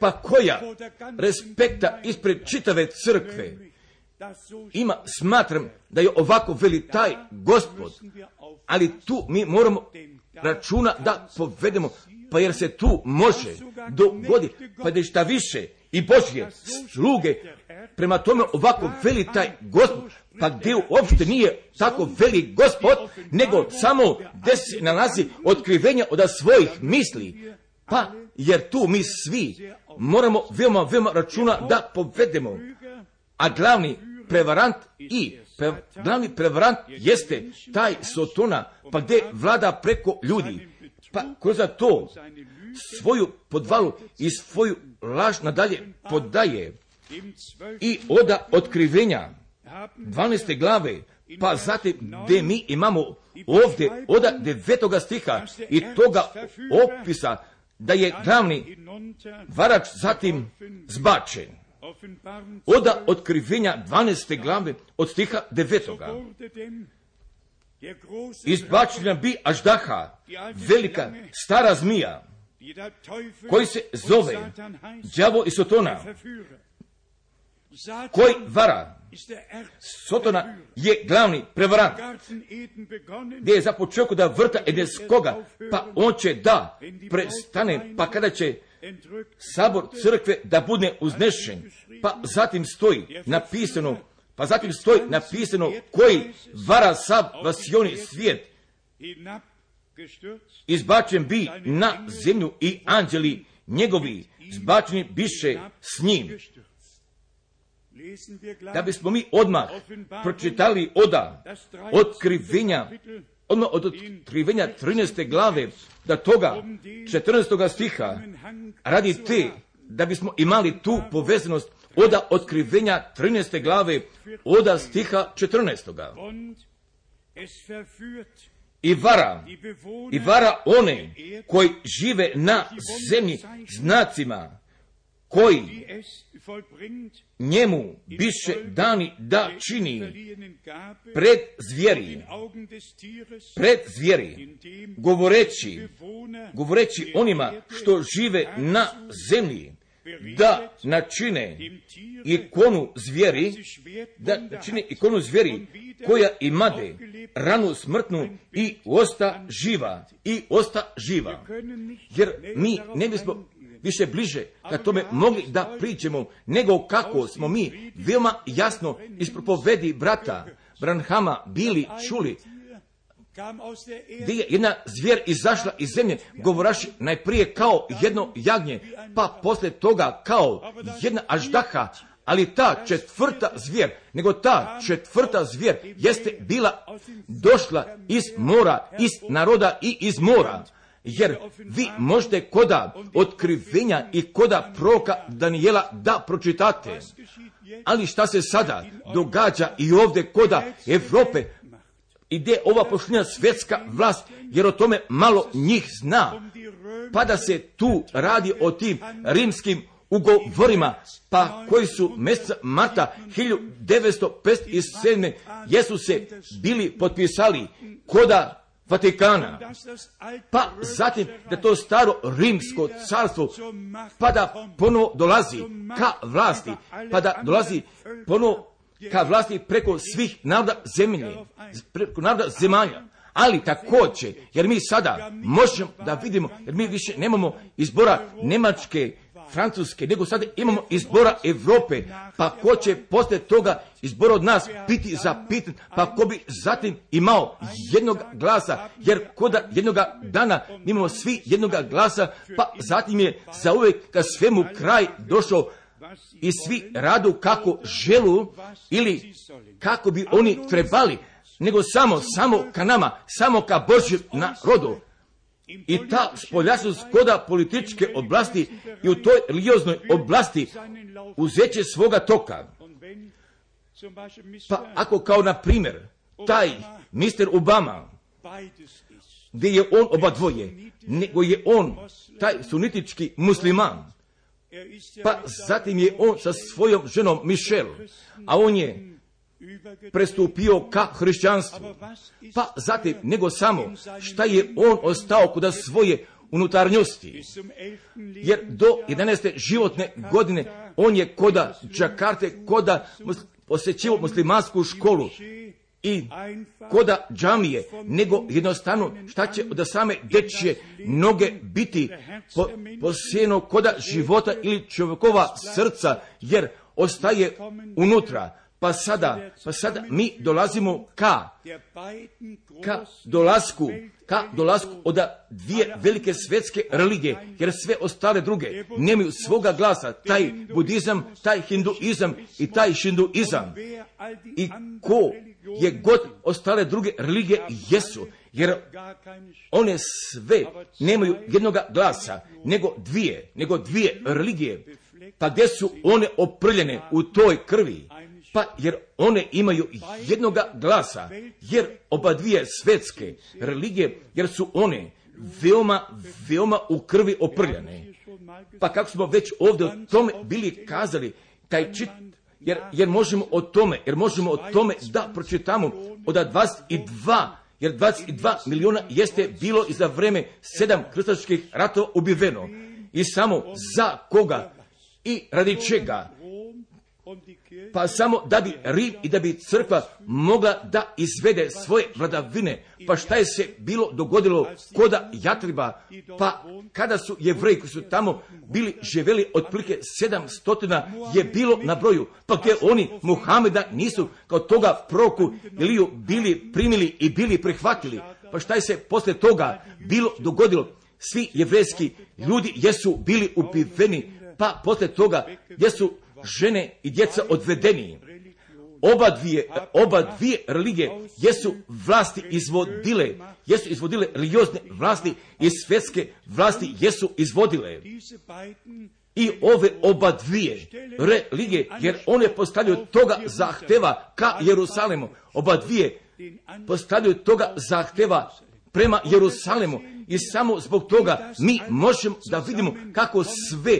pa koja respekta ispred čitave crkve, ima, smatram da je ovako veli taj gospod, ali tu mi moramo računa da povedemo, pa jer se tu može dogoditi, pa da šta više i Božje sluge, prema tome ovako veli taj gospod, pa gdje uopšte nije tako veli gospod, nego samo gdje se nalazi otkrivenja od svojih misli, pa, jer tu mi svi moramo veoma, veoma računa da povedemo. A glavni prevarant i pre, glavni prevarant jeste taj Sotona, pa gdje vlada preko ljudi. Pa kroz to svoju podvalu i svoju laž nadalje podaje i oda otkrivenja 12. glave Pa zatim gdje mi imamo ovdje od devetoga stiha i toga opisa da je glavni varač zatim zbačen. Od otkrivenja 12. glave od stiha devetoga. Izbačena bi Aždaha, velika stara zmija, koji se zove đavo i sotona, koji vara. Sotona je glavni prevarant, gdje je započeo da vrta Edenskoga, pa on će da prestane, pa kada će sabor crkve da bude uznešen, pa zatim stoji napisano, pa zatim stoji napisano koji vara sav vasioni svijet, izbačen bi na zemlju i anđeli njegovi, zbačeni biše s njim. Da bismo mi odmah pročitali oda otkrivenja, odmah od otkrivenja 13. glave, da toga 14. stiha radi te, da bismo imali tu povezanost oda otkrivenja 13. glave, oda stiha 14 i vara, i vara one koji žive na zemlji znacima, koji njemu biše dani da čini. pred zvijeri, pred zvijeri, govoreći, govoreći onima što žive na zemlji, da načine ikonu zvijeri, da načine ikonu zvijeri koja imade ranu smrtnu i osta živa, i osta živa. Jer mi ne bismo više bliže ka tome mogli da pričemo, nego kako smo mi veoma jasno iz propovedi brata Branhama bili čuli gdje je jedna zvijer izašla iz zemlje, govoraši najprije kao jedno jagnje, pa poslije toga kao jedna aždaha, ali ta četvrta zvijer, nego ta četvrta zvijer jeste bila došla iz mora, iz naroda i iz mora. Jer vi možete koda otkrivenja i koda proka Danijela da pročitate. Ali šta se sada događa i ovdje koda Evrope, i gdje ova pošljenja svjetska vlast, jer o tome malo njih zna. Pa da se tu radi o tim rimskim ugovorima, pa koji su mjeseca marta 1957. jesu se bili potpisali koda Vatikana, pa zatim da to staro rimsko carstvo, pa da ponovo dolazi ka vlasti, pa da dolazi ponovo ka vlasti preko svih naroda zemlje, preko naroda zemalja. Ali također, jer mi sada možemo da vidimo, jer mi više nemamo izbora Njemačke, Francuske, nego sada imamo izbora Europe, pa ko će poslije toga izbora od nas biti zapitan, pa ko bi zatim imao jednog glasa, jer koda jednog dana imamo svi jednog glasa, pa zatim je za uvijek ka svemu kraj došao i svi radu kako želu ili kako bi oni trebali, nego samo, samo ka nama, samo ka Božjem narodu. I ta spoljašnost koda političke oblasti i u toj religioznoj oblasti uzeće svoga toka. Pa ako kao na primjer taj mister Obama, gdje je on oba dvoje, nego je on taj sunitički musliman, pa zatim je on sa svojom ženom Michelle, a on je prestupio ka hrišćanstvu. Pa zatim, nego samo šta je on ostao kod svoje unutarnjosti. Jer do 11. životne godine on je koda Džakarte, koda posjećivo muslimansku školu i koda džamije, nego jednostavno šta će od same dečje noge biti po, posijeno koda života ili čovjekova srca, jer ostaje unutra. Pa sada, pa sada mi dolazimo ka, ka dolasku, ka dolasku od dvije velike svjetske religije, jer sve ostale druge nemaju svoga glasa, taj budizam, taj hinduizam i taj šinduizam. I ko je god ostale druge religije jesu, jer one sve nemaju jednoga glasa, nego dvije, nego dvije religije. Pa gdje su one oprljene u toj krvi? Pa jer one imaju jednoga glasa, jer oba dvije svetske religije, jer su one veoma, veoma u krvi oprljane. Pa kako smo već ovdje o tome bili kazali, taj čit, jer, jer možemo o tome, jer možemo o tome da pročitamo od 22 jer 22 milijuna jeste bilo i za vreme sedam krstačkih ratova ubiveno. I samo za koga i radi čega pa samo da bi Rim i da bi crkva mogla da izvede svoje vladavine. Pa šta je se bilo dogodilo koda Jatriba? Pa kada su jevreji koji su tamo bili živeli otprilike sedamstotina je bilo na broju. Pa gdje oni Muhameda nisu kao toga proku Iliju bili primili i bili prihvatili. Pa šta je se posle toga bilo dogodilo? Svi jevrejski ljudi jesu bili upiveni, pa posle toga jesu žene i djeca odvedeni. Oba dvije, oba dvije religije jesu vlasti izvodile, jesu izvodile religiozne vlasti i svjetske vlasti jesu izvodile. I ove oba dvije religije, jer one postavljaju toga zahteva ka Jerusalemu, oba dvije postavljaju toga zahteva prema Jerusalemu i samo zbog toga mi možemo da vidimo kako sve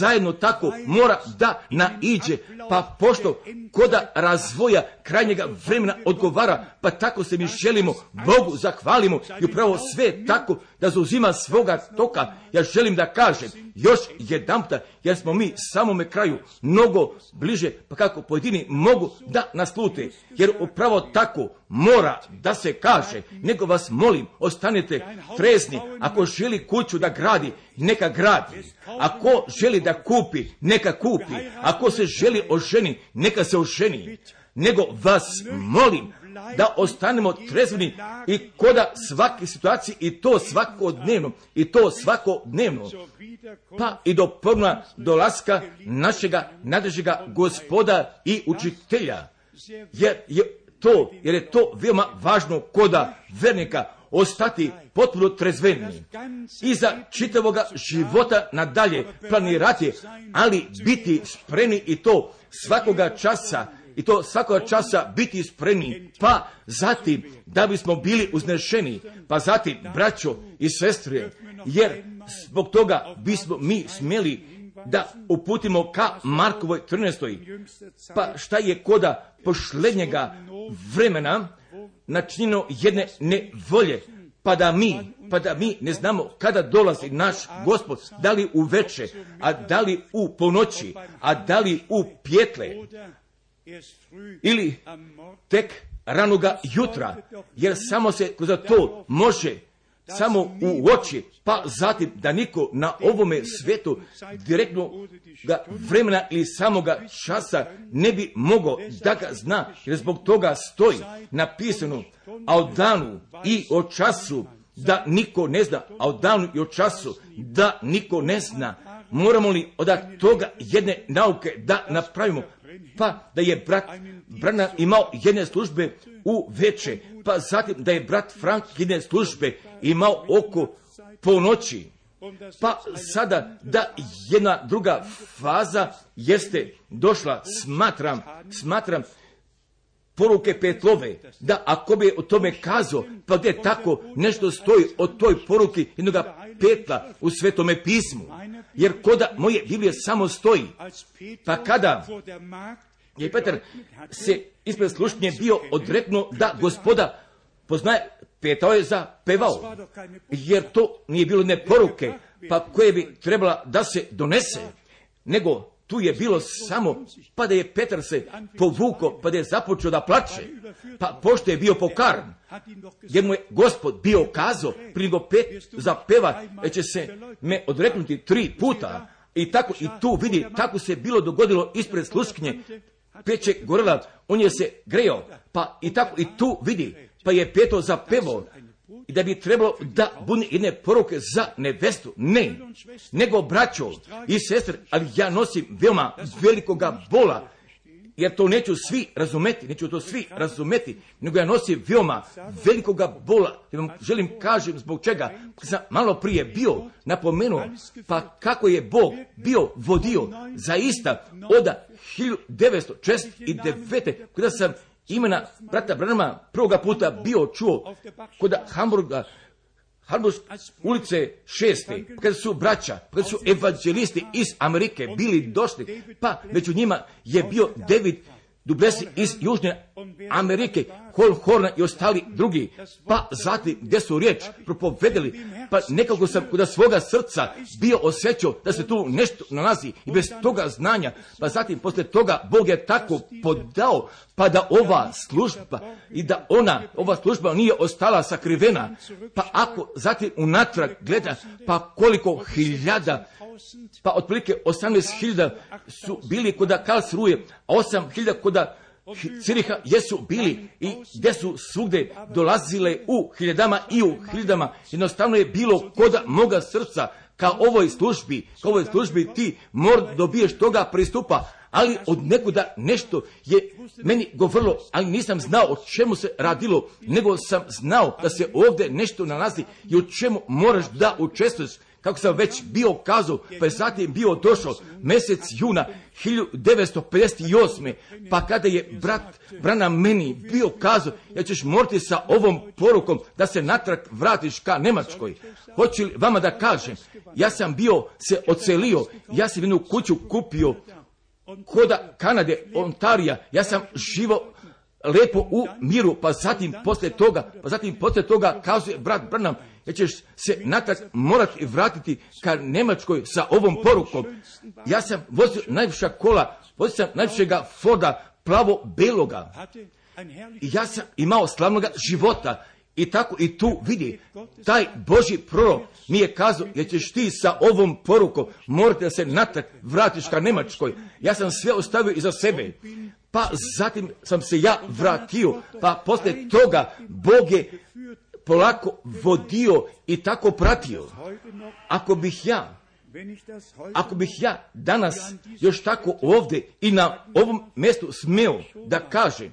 zajedno tako mora da naiđe. Pa pošto koda razvoja krajnjega vremena odgovara, pa tako se mi želimo Bogu zahvalimo i upravo sve tako da zauzima svoga toka. Ja želim da kažem još jedan jer smo mi samome kraju mnogo bliže, pa kako pojedini mogu da nas lute. Jer upravo tako mora da se kaže, nego vas molim, ostanete trezni, ako želi kuću da gradi, neka gradi. Ako želi da kupi, neka kupi. Ako se želi oženi, neka se oženi. Nego vas molim da ostanemo trezveni i koda svake situacije i to svakodnevno i to svakodnevno pa i do prvna dolaska našega nadrežega gospoda i učitelja jer je to, jer je to veoma važno koda vernika ostati potpuno trezveni i za čitavoga života nadalje planirati, ali biti spremni i to svakoga časa i to svakoga časa biti spremni, pa zatim da bismo bili uznešeni, pa zatim braćo i sestre, jer zbog toga bismo mi smjeli da uputimo ka Markovoj 13. Pa šta je koda pošlednjega vremena načinjeno jedne nevolje, pa da mi, pa da mi ne znamo kada dolazi naš gospod, da li u veče, a da li u ponoći, a da li u pjetle, ili tek ranoga jutra, jer samo se za to može samo u oči, pa zatim da niko na ovome svetu direktno ga vremena ili samoga časa ne bi mogao da ga zna, jer zbog toga stoji napisano, a o danu i o času da niko ne zna, a o danu i o času da niko ne zna. Moramo li od toga jedne nauke da napravimo, pa da je brat Brana imao jedne službe u veče, pa zatim da je brat Frank jedne službe imao oko ponoći. Pa sada da jedna druga faza jeste došla, smatram, smatram poruke Petlove, da ako bi o tome kazao, pa gdje tako nešto stoji o toj poruki jednoga petla u svetome pismu. Jer koda moje Biblije samo stoji, pa kada je Petar se ispred slušnje bio odreknuo da gospoda poznaje, petao je za pevao, jer to nije bilo ne poruke, pa koje bi trebala da se donese, nego tu je bilo samo, pa da je Petar se povuko, pa da je započeo da plače, pa pošto je bio pokaran, jer mu je gospod bio kazao, prije pet zapeva, da će se me odreknuti tri puta, i tako, i tu vidi, tako se bilo dogodilo ispred sluskinje, peče gorela, on je se greo, pa i tako, i tu vidi, pa je peto zapevao, i da bi trebalo da bude jedne poruke za nevestu. Ne, nego braćo i sestre, ali ja nosim veoma velikoga bola jer to neću svi razumeti, neću to svi razumeti, nego ja nosim veoma velikoga bola. Ja vam želim kažem zbog čega. Sam malo prije bio napomenuo, pa kako je Bog bio vodio zaista od 1969. kada sam imena brata Branama prvoga puta bio čuo kod Hamburga, Hamburg ulice šeste, kada su braća, kada su evanđelisti iz Amerike bili došli, pa među njima je bio David Dublesi iz Južne Amerike, Horna i ostali drugi, pa zatim gdje su riječ propovedali, pa nekako sam kod svoga srca bio osjećao da se tu nešto nalazi i bez toga znanja, pa zatim poslije toga Bog je tako podao, pa da ova služba i da ona, ova služba nije ostala sakrivena, pa ako zatim unatrag gleda, pa koliko hiljada pa otprilike 18.000 su bili kod Karlsruhe, a 8.000 kod Ciriha jesu bili i gdje su svugde dolazile u hiljadama i u hiljadama. Jednostavno je bilo koda moga srca ka ovoj službi, ka ovoj službi ti mor dobiješ toga pristupa, ali od nekuda nešto je meni govorilo, ali nisam znao o čemu se radilo, nego sam znao da se ovdje nešto nalazi i o čemu moraš da učestvuješ kako sam već bio kazao, pa je zatim bio došao mjesec juna 1958. Pa kada je brat Brana meni bio kazao, ja ćeš morati sa ovom porukom da se natrag vratiš ka Nemačkoj. Hoću li vama da kažem, ja sam bio se ocelio, ja sam jednu kuću kupio koda Kanade, Ontarija, ja sam živo lepo u miru, pa zatim poslije toga, pa zatim poslije toga kazuje brat Branham, ja ćeš se natrag morati vratiti ka Njemačkoj sa ovom porukom. Ja sam vozio najviša kola, vozio sam najvišega Forda plavo beloga. I ja sam imao slavnog života. I tako i tu vidi, taj Boži prorok mi je kazao, jer ćeš ti sa ovom porukom morati da se natrag vratiš ka Njemačkoj. Ja sam sve ostavio iza sebe. Pa zatim sam se ja vratio, pa poslije toga Bog je polako vodio i tako pratio. Ako bih ja, ako bih ja danas još tako ovdje i na ovom mjestu smio da kažem,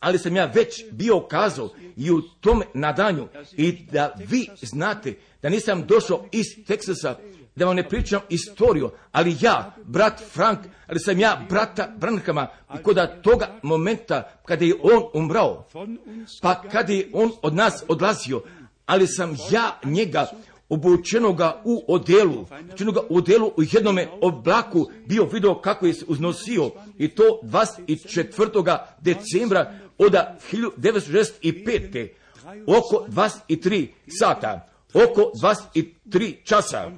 ali sam ja već bio kazao i u tome nadanju i da vi znate da nisam došao iz Teksasa da vam ne pričam istoriju, ali ja, brat Frank, ali sam ja brata Brankama i kod toga momenta kada je on umrao, pa kada je on od nas odlazio, ali sam ja njega obučenoga u odelu, obučenoga u odelu u jednome oblaku bio video kako je se uznosio i to 24. decembra od 1965. oko 23 sata oko 23 časa.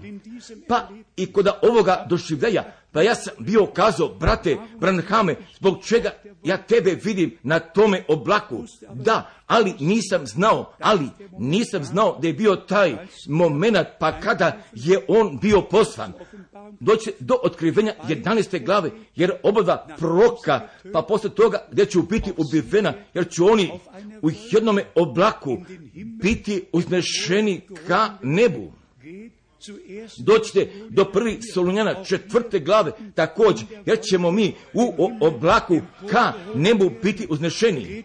Pa i kod ovoga doživljaja, pa ja sam bio kazao, brate Branhame, zbog čega ja tebe vidim na tome oblaku. Da, ali nisam znao, ali nisam znao da je bio taj moment, pa kada je on bio poslan. Doće do otkrivenja 11. glave, jer obada proroka, pa posle toga gdje će biti ubivena, jer će oni u jednome oblaku biti uznešeni ka nebu. Doćete do prvi Solunjana četvrte glave također, jer ćemo mi u oblaku ka nebu biti uznešeni.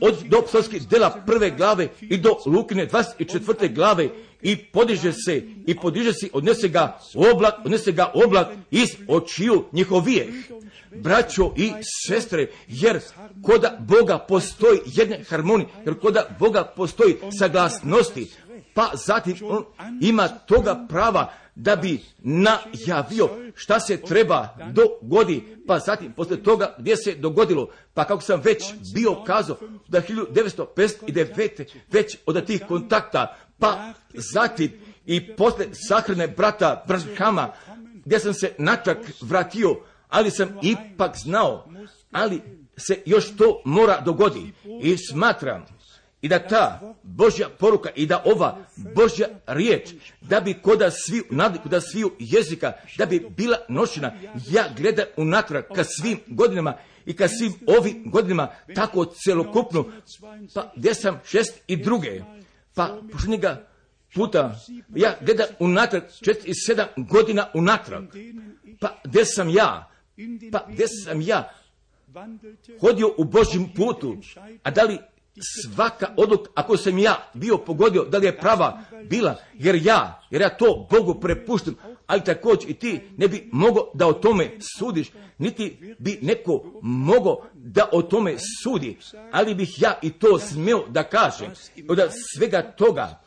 Od do dela prve glave i do Lukine 24. glave i podiže se i podiže se, odnese ga oblak, odnese ga oblak iz očiju njihovijeh. Braćo i sestre, jer koda Boga postoji jedne harmonije, jer koda Boga postoji saglasnosti, pa zatim on ima toga prava da bi najavio šta se treba dogodi, pa zatim posle toga gdje se dogodilo, pa kako sam već bio kazao da 1959. već od tih kontakta, pa zatim i posle sahrane brata Branhama, gdje sam se natrag vratio, ali sam ipak znao, ali se još to mora dogodi i smatram i da ta Božja poruka i da ova Božja riječ, da bi koda sviju, da sviju jezika, da bi bila nošena, ja gledam unatrag ka svim godinama i ka svim ovim godinama, tako celokupno, pa gdje sam? Šest i druge, pa posljednjega puta, ja gledam unatrag četiri i sedam godina unatrag, pa gdje sam ja, pa gdje sam ja, hodio u Božjem putu, a da li svaka odluka, ako sam ja bio pogodio, da li je prava bila, jer ja, jer ja to Bogu prepuštam, ali također i ti ne bi mogao da o tome sudiš, niti bi neko mogao da o tome sudi, ali bih ja i to smio da kažem, od svega toga,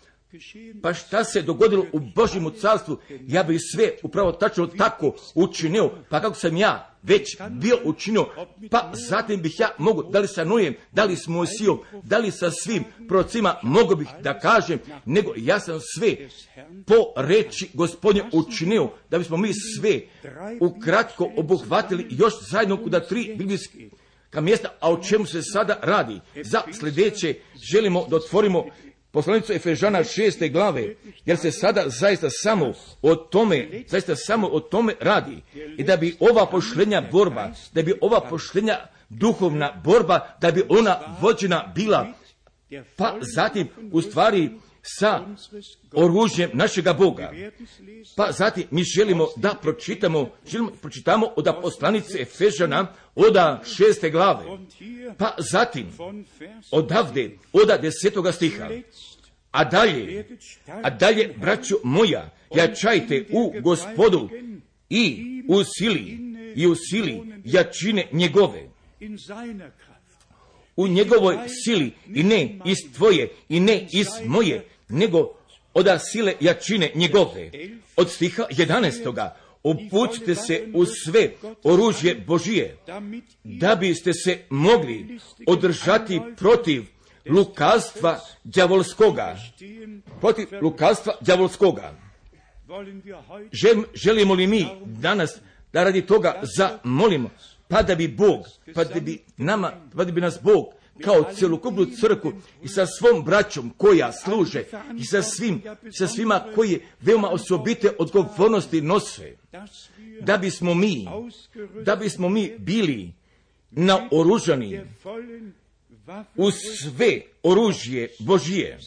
pa šta se dogodilo u Božjemu carstvu, ja bih sve upravo tačno tako učinio, pa kako sam ja već bio učinio, pa zatim bih ja mogu, da li sa Nojem, da li s Mojsijom, da li sa svim procima, mogu bih da kažem, nego ja sam sve po reći gospodnje učinio, da bismo mi sve ukratko obuhvatili još zajedno kuda tri biblijski mjesta, a o čemu se sada radi. Za sljedeće želimo da otvorimo poslanicu Efežana šeste glave, jer se sada zaista samo o tome, zaista samo o tome radi. I da bi ova pošlenja borba, da bi ova pošlenja duhovna borba, da bi ona vođena bila, pa zatim u stvari sa oružjem našega Boga. Pa zatim mi želimo da pročitamo, želimo pročitamo od poslanice Efežana od šeste glave. Pa zatim odavde od desetoga stiha. A dalje, a dalje, braćo moja, jačajte u gospodu i u sili, i u sili jačine njegove. U njegovoj sili i ne iz tvoje i ne iz moje, nego od sile jačine njegove. Od stiha 11. Upućite se u sve oružje Božije, da biste se mogli održati protiv lukavstva đavolskoga. Protiv lukavstva đavolskoga. želimo li mi danas da radi toga zamolimo, pa da bi Bog, pa da bi nama, pa da bi nas Bog kao celokupnu crku i sa svom braćom koja služe i sa svim, sa svima koji veoma osobite odgovornosti nose, da bismo mi, da bismo mi bili naoružani u sve oružje Božije.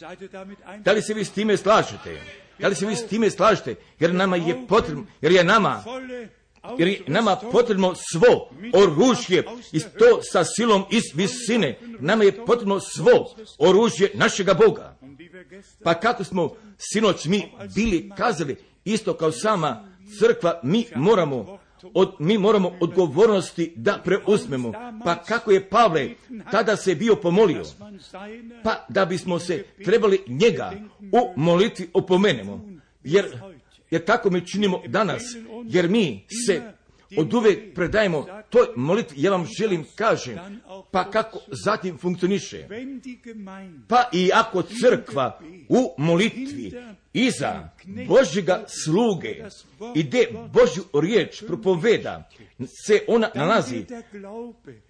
Da li se vi s time slažete? Da li se vi s time slažete? Jer nama je potrebno, jer je nama jer je nama potrebno svo oružje i to sa silom iz visine. Nama je potrebno svo oružje našega Boga. Pa kako smo sinoć mi bili kazali, isto kao sama crkva, mi moramo od, mi moramo odgovornosti da preuzmemo. Pa kako je Pavle tada se bio pomolio? Pa da bismo se trebali njega u molitvi opomenemo. Jer, jer tako mi činimo danas. Jer mi se od uvek predajemo toj molitvi, ja vam želim kažem, pa kako zatim funkcioniše. Pa i ako crkva u molitvi iza Božjega sluge ide Božju riječ propoveda, se ona nalazi,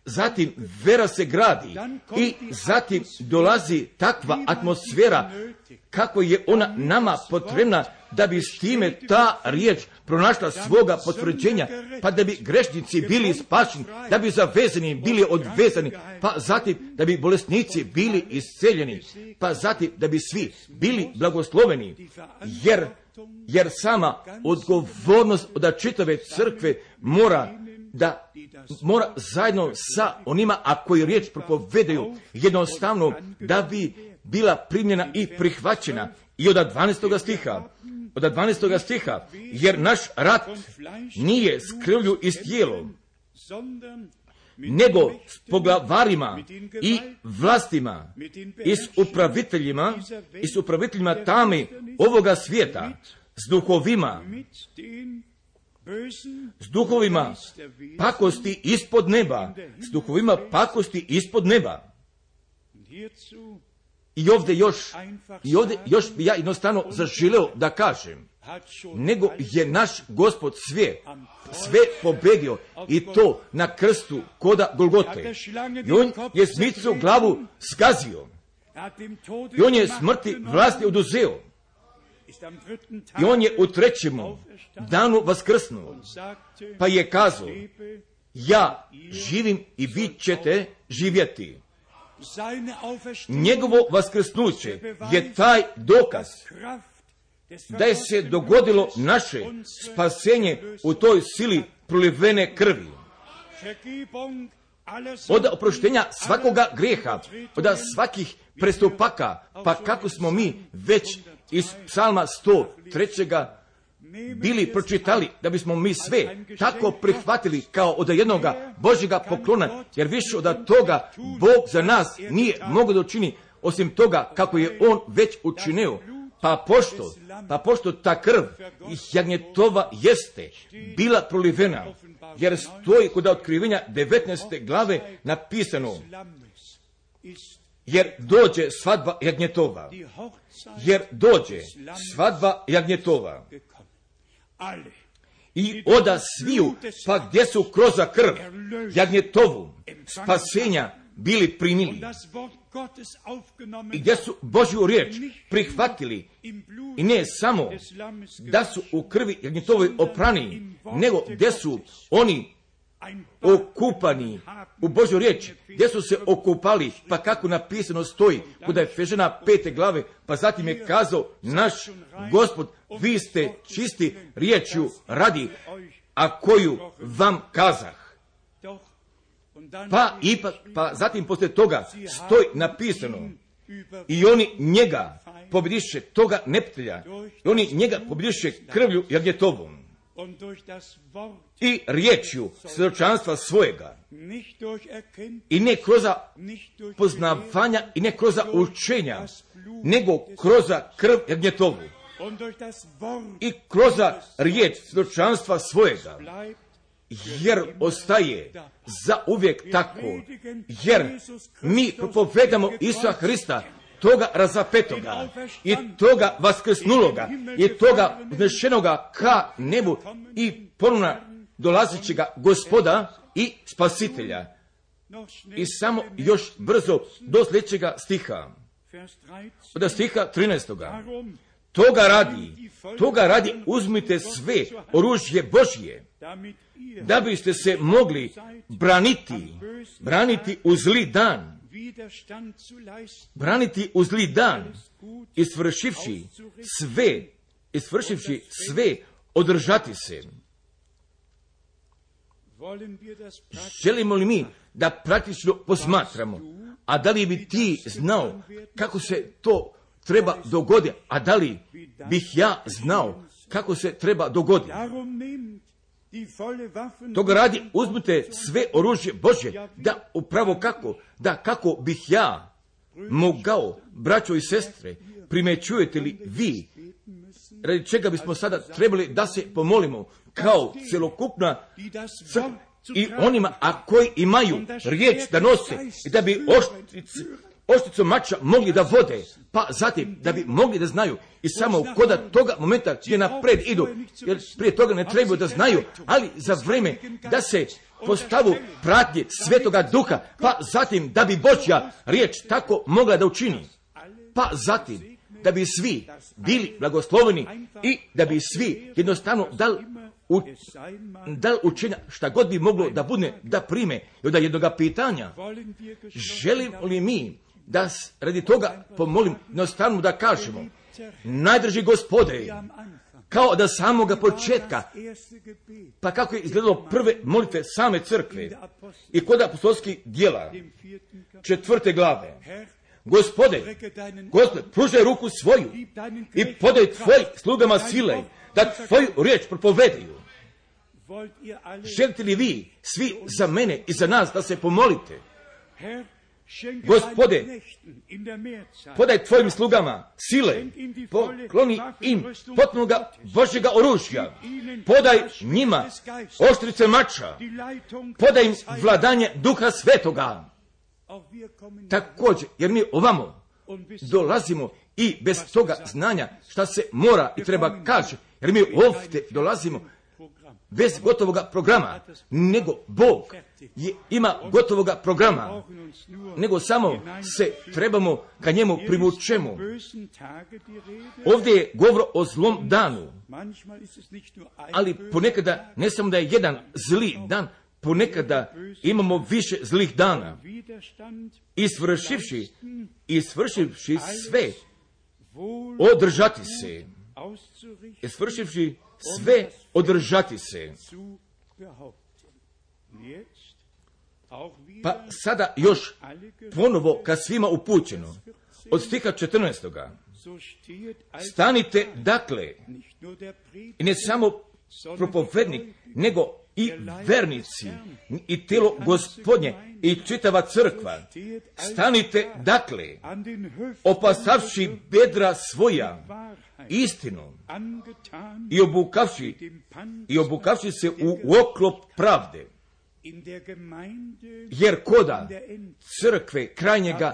zatim vera se gradi i zatim dolazi takva atmosfera kako je ona nama potrebna da bi s time ta riječ pronašla svoga potvrđenja, pa da bi grešnici bili spašeni, da bi zavezani bili odvezani, pa zatim da bi bolesnici bili isceljeni, pa zatim da bi svi bili blagosloveni, jer, jer sama odgovornost od čitave crkve mora da mora zajedno sa onima, a koji riječ propovedaju, jednostavno da bi bila primljena i prihvaćena. I od 12. stiha, od 12. stiha, jer naš rat nije s krvlju i s tijelom, nego s poglavarima i vlastima i s upraviteljima i s upraviteljima tami ovoga svijeta, s duhovima, s duhovima pakosti ispod neba, s duhovima pakosti ispod neba. I ovdje još, i ovdje još bi ja jednostavno zaželeo da kažem, nego je naš gospod sve, sve pobedio i to na krstu koda Golgote. I on je smicu glavu skazio. I on je smrti vlasti oduzeo. I on je u trećem danu vaskrsnuo. Pa je kazao, ja živim i vi ćete živjeti. Njegovo vaskrsnuće je taj dokaz da je se dogodilo naše spasenje u toj sili prolivene krvi. od oproštenja svakoga grijeha, od svakih prestupaka, pa kako smo mi već iz psalma 103 bili pročitali da bismo mi sve tako prihvatili kao od jednoga Božjega poklona, jer više od toga Bog za nas nije mogao da učini osim toga kako je On već učinio. Pa pošto, pa pošto ta krv jagnjetova jeste bila prolivena, jer stoji kod otkrivenja 19. glave napisano, jer dođe svadba jagnjetova, jer dođe svadba jagnjetova. I oda sviju, pa gdje su kroz krv? Jagnjetovu spasenja bili primili. I gdje su Božju riječ prihvatili? i ne samo da su u krvi jagnjetovoj oprani, nego gdje su oni okupani u Božju riječ, gdje su se okupali, pa kako napisano stoji, kuda je Fežena pete glave, pa zatim je kazao, naš gospod, vi ste čisti riječju radi, a koju vam kazah. Pa ipak, pa zatim poslije toga stoji napisano, i oni njega pobjediše toga neptelja, i oni njega pobjediše krvlju jagnjetovom i riječju svjedočanstva svojega. i ne kroz poznavanja i ne kroz učenja, nego kroz krv jagnjetovu i kroz riječ svjedočanstva svojega. jer ostaje za uvijek tako, jer mi propovedamo Isusa Hrista, toga razapetoga i toga vaskrsnuloga i toga vnešenoga ka nebu i ponovno dolazećega gospoda i spasitelja. I samo još brzo do sljedećega stiha. Od stiha 13. Toga radi, toga radi uzmite sve oružje Božje, da biste se mogli braniti, braniti u zli dan, braniti u zli dan i svršivši sve, i svršivši sve, održati se. Želimo li mi da praktično posmatramo, a da li bi ti znao kako se to treba dogoditi, a da li bih ja znao kako se treba dogoditi? Toga radi, uzmite sve oružje Bože, da upravo kako, da kako bih ja mogao, braćo i sestre, primećujete li vi, radi čega bismo sada trebali da se pomolimo, kao celokupna crkva i onima, a koji imaju riječ da nose i da bi oštice ošticom mača mogli da vode, pa zatim da bi mogli da znaju i samo koda toga momenta gdje napred idu, jer prije toga ne trebaju da znaju, ali za vrijeme da se postavu pratnje svetoga duha, pa zatim da bi Božja riječ tako mogla da učini, pa zatim da bi svi bili blagosloveni i da bi svi jednostavno dali u, da učenja šta god bi moglo da bude da prime i od jednoga pitanja. Želim li mi da radi toga pomolim jednostavno da kažemo najdrži gospode kao da samoga početka pa kako je izgledalo prve molitve same crkve i kod apostolskih dijela četvrte glave Gospode, gospode, pružaj ruku svoju i podaj tvoj slugama sile da tvoju riječ propovedaju. Želite li vi svi za mene i za nas da se pomolite? Gospode, podaj tvojim slugama sile, pokloni im potpunoga Božjega oružja, podaj njima oštrice mača, podaj im vladanje duha svetoga. Također, jer mi ovamo dolazimo i bez toga znanja šta se mora i treba kaži, jer mi ovdje dolazimo bez gotovoga programa, nego Bog je, ima gotovoga programa, nego samo se trebamo ka njemu privučemo. Ovdje je govor o zlom danu, ali ponekada ne samo da je jedan zli dan, ponekada imamo više zlih dana. I svršivši, i svršivši sve, održati se, i svršivši sve održati se. Pa sada još ponovo ka svima upućeno. Od stiha 14. Stanite dakle, i ne samo propovednik, nego i vernici, i telo gospodnje, i čitava crkva. Stanite dakle, opasavši bedra svoja, istinu, i obukavši, i obukavši se u oklop pravde, jer koda crkve krajnjega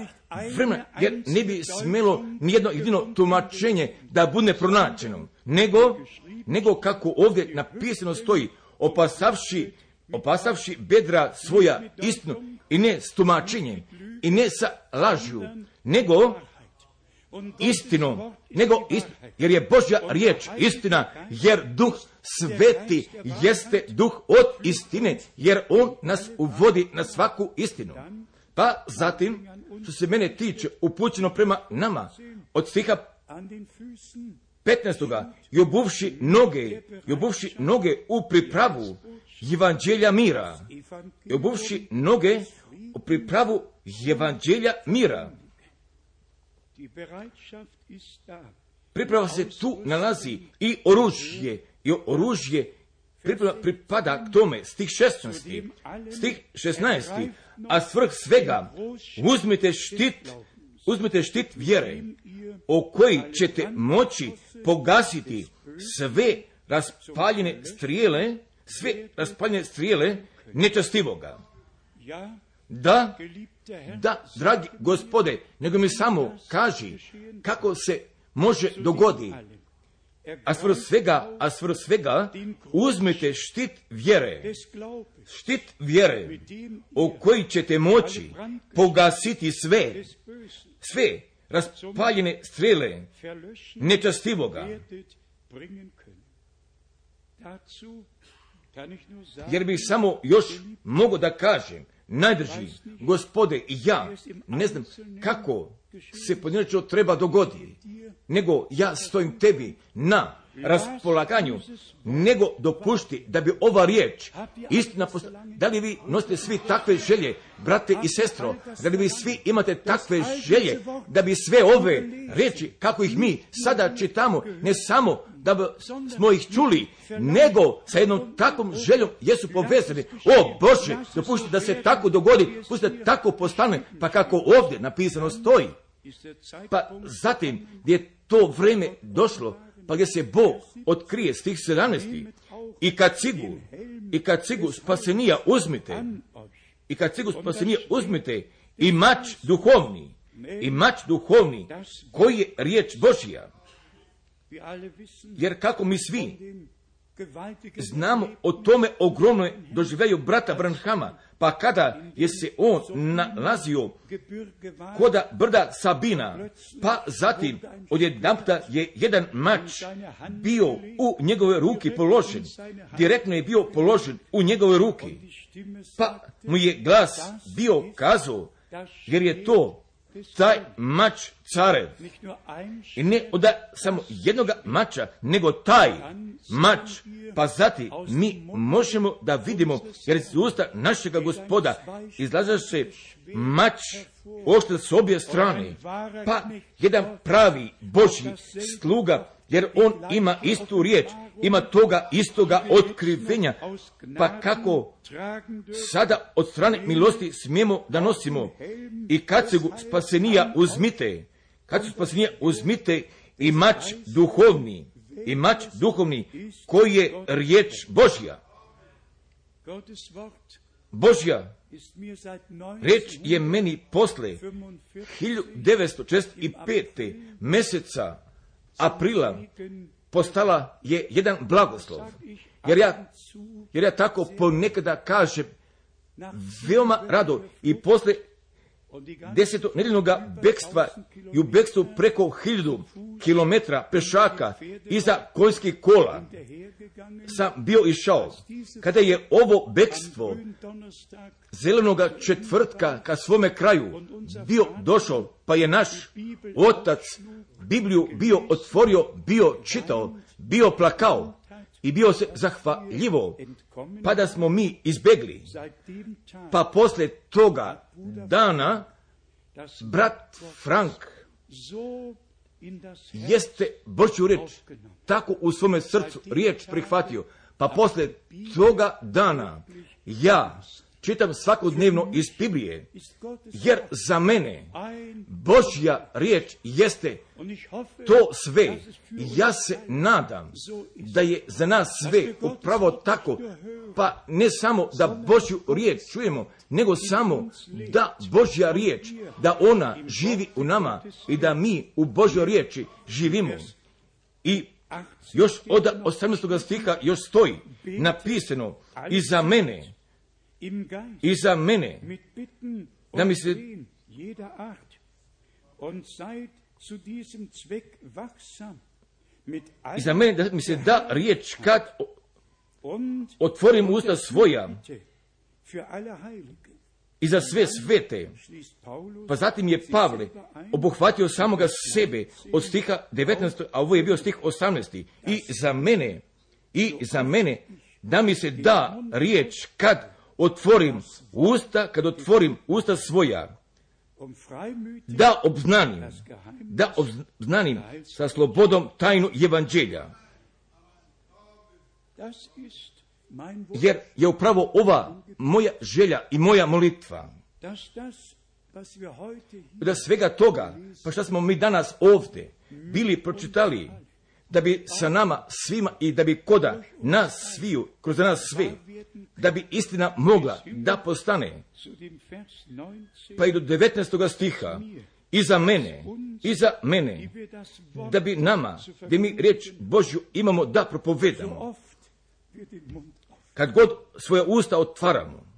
vremena, jer ne bi smelo nijedno jedino tumačenje da bude pronačeno, nego, nego kako ovdje napisano stoji, opasavši, opasavši bedra svoja istinu i ne s tumačenjem i ne sa lažju, nego istinom, nego istinu, jer je Božja riječ istina, jer duh sveti jeste duh od istine, jer on nas uvodi na svaku istinu. Pa zatim, što se mene tiče, upućeno prema nama, od stiha 15. i obuvši noge, i noge u pripravu evanđelja mira, i obuvši noge u pripravu evanđelja mira. Priprava se tu nalazi i oružje, i oružje pripada k tome, stih 16. Stih 16. A svrh svega, uzmite štit, uzmite štit vjere, o koji ćete moći pogasiti sve raspaljene strijele, sve raspaljene strijele nečastivoga. Da, da, dragi gospode, nego mi samo kaži kako se može dogodi. A svrh svega, a svrh svega, uzmite štit vjere, štit vjere, o koji ćete moći pogasiti sve, sve raspaljene strele nečastivoga. Jer bih samo još mogu da kažem, najdrži, gospode, i ja ne znam kako se pojedinačno treba dogoditi, nego ja stojim tebi na raspolaganju, nego dopušti da bi ova riječ istina posta... Da li vi nosite svi takve želje, brate i sestro, da li vi svi imate takve želje, da bi sve ove riječi, kako ih mi sada čitamo, ne samo da smo ih čuli, nego sa jednom takvom željom jesu povezani. O Bože, dopušti da se tako dogodi, pusti da tako postane, pa kako ovdje napisano stoji. Pa zatim gdje je to vrijeme došlo, pa gdje se Bog otkrije stih 17. I kad cigu, i kad cigu spasenija uzmite, i kad cigu spasenija uzmite, i mač duhovni, i mač duhovni, koji je riječ Božija. Jer kako mi svi znamo o tome ogromno doživljaju brata Branhama, pa kada je se on nalazio koda brda Sabina, pa zatim odjedanpta je jedan mač bio u njegove ruki položen, direktno je bio položen u njegove ruki, pa mu je glas bio kazao, jer je to taj mač carev. I ne od samo jednoga mača, nego taj mač. Pa zati mi možemo da vidimo, jer iz usta našega gospoda izlaza se mač oštra s obje strane. Pa jedan pravi Boži sluga, jer on ima istu riječ, ima toga istoga otkrivenja. Pa kako sada od strane milosti smijemo da nosimo i kad se spasenija uzmite, kad se spasenija uzmite i mač duhovni, i mač duhovni koji je riječ Božja. Božja Reč je meni posle 1965. meseca aprila postala je jedan blagoslov. Jer ja, jer ja tako ponekada kažem veoma rado i posle deseto nedeljnog bekstva i u bekstvu preko hiljadu kilometra pešaka iza konjskih kola sam bio išao. Kada je ovo bekstvo zelenoga četvrtka ka svome kraju bio došao, pa je naš otac Bibliju bio otvorio, bio čitao, bio plakao, i bio se zahvaljivo, pa da smo mi izbegli. Pa poslije toga dana, brat Frank jeste Božju riječ tako u svome srcu riječ prihvatio. Pa poslije toga dana ja čitam svakodnevno iz Biblije, jer za mene Božja riječ jeste to sve. Ja se nadam da je za nas sve upravo tako, pa ne samo da Božju riječ čujemo, nego samo da Božja riječ, da ona živi u nama i da mi u Božjoj riječi živimo. I još od 18. stiha još stoji napisano i za mene i za mene da mi se i za mene da mi se da riječ kad otvorim usta svoja i za sve svete. Pa zatim je Pavle obuhvatio samoga sebe od stiha 19. a ovo je bio stih 18. I za mene, i za mene, da mi se da riječ kad otvorim usta, kad otvorim usta svoja, da obznanim, da obznanim sa slobodom tajnu evanđelja. Jer je upravo ova moja želja i moja molitva da svega toga, pa što smo mi danas ovdje bili pročitali, da bi sa nama svima i da bi koda nas sviju, kroz nas sve, da bi istina mogla da postane. Pa i do 19. stiha, i za mene, i za mene, da bi nama, da mi riječ Božju imamo da propovedamo. Kad god svoje usta otvaramo,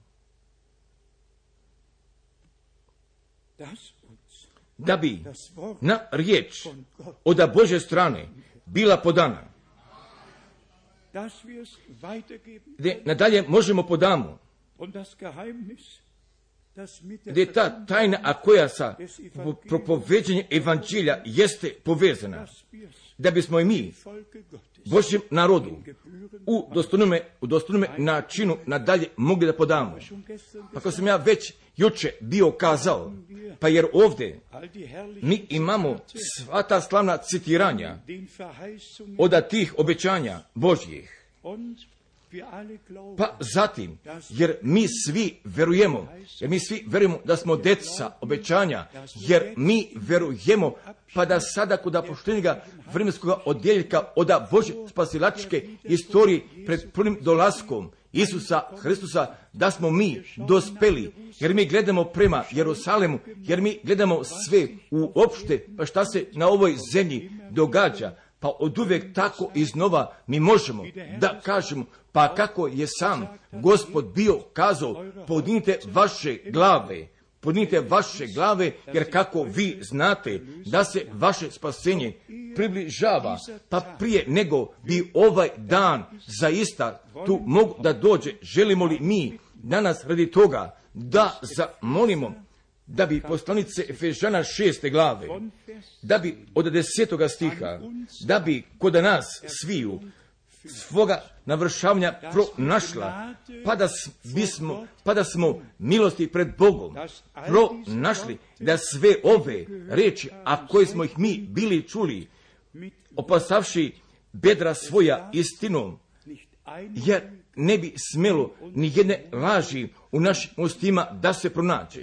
da bi na riječ od Bože strane bila podana. Gdje nadalje možemo podamo. Gdje je ta tajna, a koja sa propoveđenjem evanđelja jeste povezana. Da bismo i mi Božjem narodu u dostojnome, u dostojnome načinu nadalje mogli da podamo. Pa kao sam ja već juče bio kazao, pa jer ovdje mi imamo sva ta slavna citiranja od tih obećanja Božjih. Pa zatim, jer mi svi verujemo, jer mi svi verujemo da smo deca obećanja, jer mi verujemo pa da sada kod apoštenjega vremenskog odjeljka od Bože spasilačke istorije pred prvim dolaskom Isusa Hristusa, da smo mi dospeli, jer mi gledamo prema Jerusalemu, jer mi gledamo sve uopšte, pa šta se na ovoj zemlji događa, pa od uvijek tako iznova mi možemo da kažemo, pa kako je sam gospod bio kazao, podnite vaše glave, podnite vaše glave, jer kako vi znate da se vaše spasenje približava, pa prije nego bi ovaj dan zaista tu mogu da dođe, želimo li mi danas radi toga da zamolimo da bi poslanice Efežana šeste glave, da bi od desetoga stiha, da bi kod nas sviju svoga navršavanja pronašla, pa da, bismo, pa da smo milosti pred Bogom pronašli da sve ove reči, a koje smo ih mi bili čuli, opasavši bedra svoja istinom, jer ne bi smelo ni jedne laži u našim ustima da se pronađe.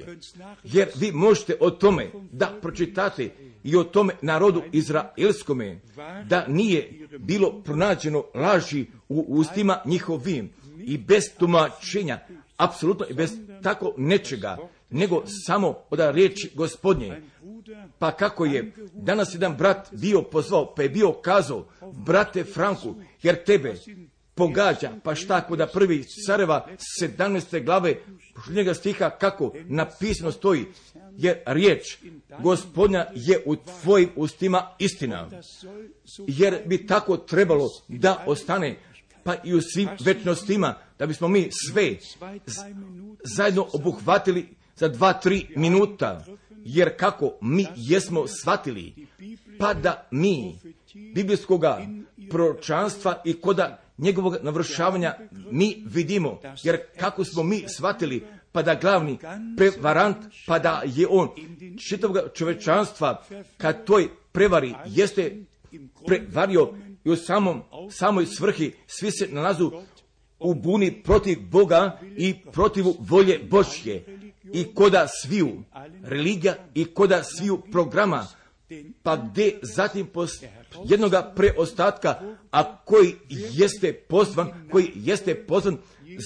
Jer vi možete o tome da pročitate i o tome narodu izraelskome, da nije bilo pronađeno laži u ustima njihovim i bez tumačenja, apsolutno i bez tako nečega, nego samo od riječi gospodnje. Pa kako je danas jedan brat bio pozvao, pa je bio kazao, brate Franku, jer tebe pogađa, pa šta da prvi careva 17. glave posljednjega stiha kako napisano stoji, jer riječ gospodnja je u tvojim ustima istina. Jer bi tako trebalo da ostane, pa i u svim večnostima, da bismo mi sve zajedno obuhvatili za dva, tri minuta, jer kako mi jesmo shvatili, pa da mi biblijskoga pročanstva i koda njegovog navršavanja mi vidimo, jer kako smo mi shvatili, pa da glavni prevarant, pa da je on. Čitavog čovečanstva, kad toj prevari jeste prevario i u samom, samoj svrhi. Svi se nalazu u buni protiv Boga i protiv volje Božje. I koda sviju religija i koda sviju programa, pa gdje zatim jednoga preostatka, a koji jeste pozvan, koji jeste pozvan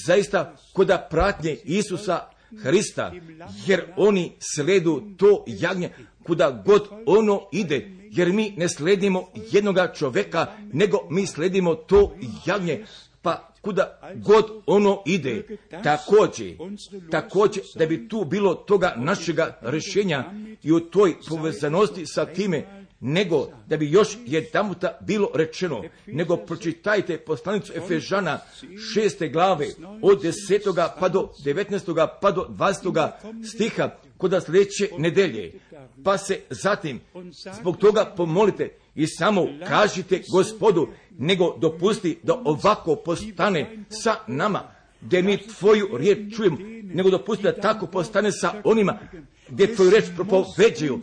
zaista koda pratnje Isusa Hrista, jer oni sledu to jagnje kuda god ono ide, jer mi ne sledimo jednoga čoveka, nego mi sledimo to jagnje, kuda god ono ide, također, također da bi tu bilo toga našega rješenja i u toj povezanosti sa time, nego da bi još jedanuta bilo rečeno, nego pročitajte poslanicu Efežana šeste glave od desetoga pa do devetnestoga pa do dvadesetoga stiha kod sljedeće nedelje, pa se zatim zbog toga pomolite i samo kažite gospodu, nego dopusti da ovako postane sa nama, gdje mi tvoju riječ čujemo, nego dopusti da tako postane sa onima gdje tvoju riječ propoveđuju,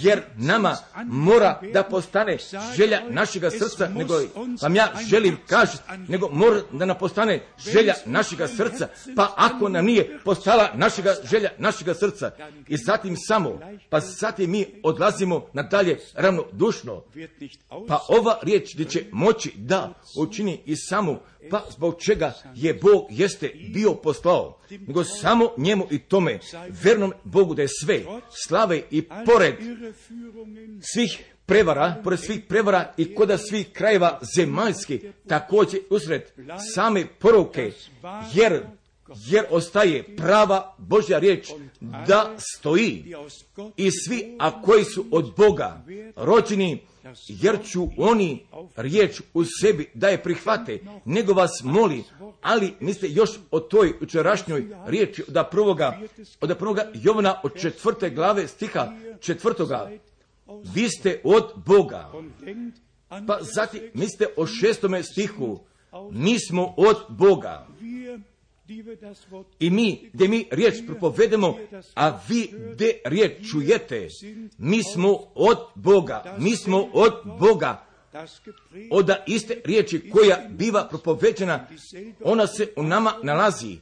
jer nama mora da postane želja našega srca, nego vam ja želim kažiti, nego mora da nam postane želja našega srca, pa ako nam nije postala našega želja našega srca i zatim samo, pa zatim mi odlazimo nadalje ravnodušno, pa ova riječ gdje će moći da učini i samu pa zbog čega je Bog jeste bio poslao, nego samo njemu i tome, vernom Bogu da je sve, slave i pored svih prevara, pored svih prevara i koda svih krajeva zemaljski, također usred same poruke, jer jer ostaje prava Božja riječ da stoji. I svi, a koji su od Boga rođeni, jer ću oni riječ u sebi da je prihvate, nego vas moli, ali niste još o toj učerašnjoj riječi od prvoga, od prvoga Jovana od četvrte glave stiha četvrtoga, vi ste od Boga. Pa zatim mislite o šestome stihu, mi smo od Boga. I mi, gdje mi riječ propovedemo, a vi gdje riječ čujete, mi smo od Boga, mi smo od Boga. Od iste riječi koja biva propoveđena, ona se u nama nalazi.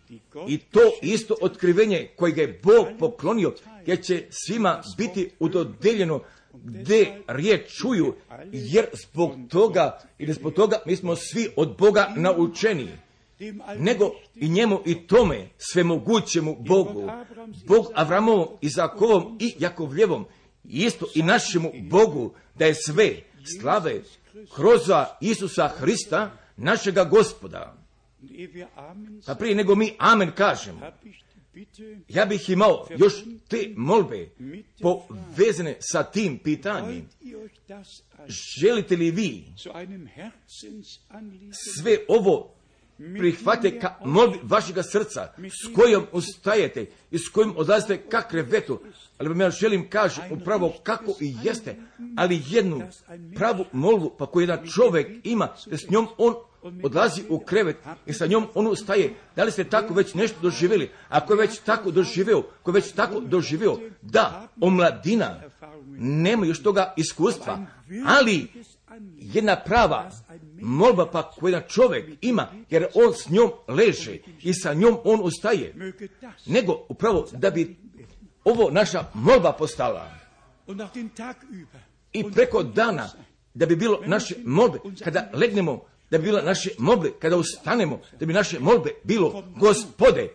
I to isto otkrivenje koje je Bog poklonio, gdje će svima biti udodeljeno gdje riječ čuju, jer zbog toga ili zbog toga mi smo svi od Boga naučeni nego i njemu i tome svemogućemu Bogu, Bog Avramovom, Izakovom i Jakovljevom, isto i našemu Bogu, da je sve slave kroz Isusa Hrista, našega gospoda. Pa prije nego mi amen kažemo, ja bih imao još te molbe povezane sa tim pitanjem. Želite li vi sve ovo prihvate ka vašega srca, s kojom ustajete i s kojim odlazite ka krevetu, ali vam ja želim kaži upravo kako i jeste, ali jednu pravu molbu, pa koju jedan čovjek ima, da s njom on odlazi u krevet i sa njom on ustaje. Da li ste tako već nešto doživjeli? Ako je već tako doživio, ko je već tako doživio, da, omladina nema još toga iskustva, ali jedna prava molba pa koja čovjek ima, jer on s njom leže i sa njom on ustaje, nego upravo da bi ovo naša molba postala. I preko dana da bi bilo naše molbe, kada legnemo, da bi bila naše molbe, kada ustanemo, da bi naše molbe bilo, gospode,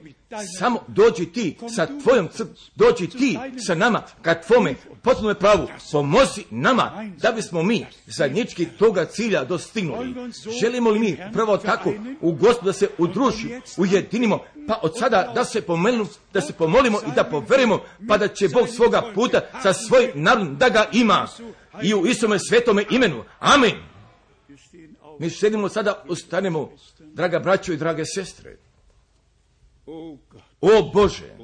samo dođi ti sa tvojom crkvom, dođi ti sa nama, kad tvome potpuno pravu, pomozi nama da bismo mi zadnjički toga cilja dostignuli. Želimo li mi prvo tako u gospodu da se udruži, ujedinimo, pa od sada da se pomenu, da se pomolimo i da poverimo, pa da će Bog svoga puta sa svojim narodom da ga ima i u istome svetome imenu. Amen. Mi sedimo sada, ustanemo, draga braćo i drage sestre. O Bože,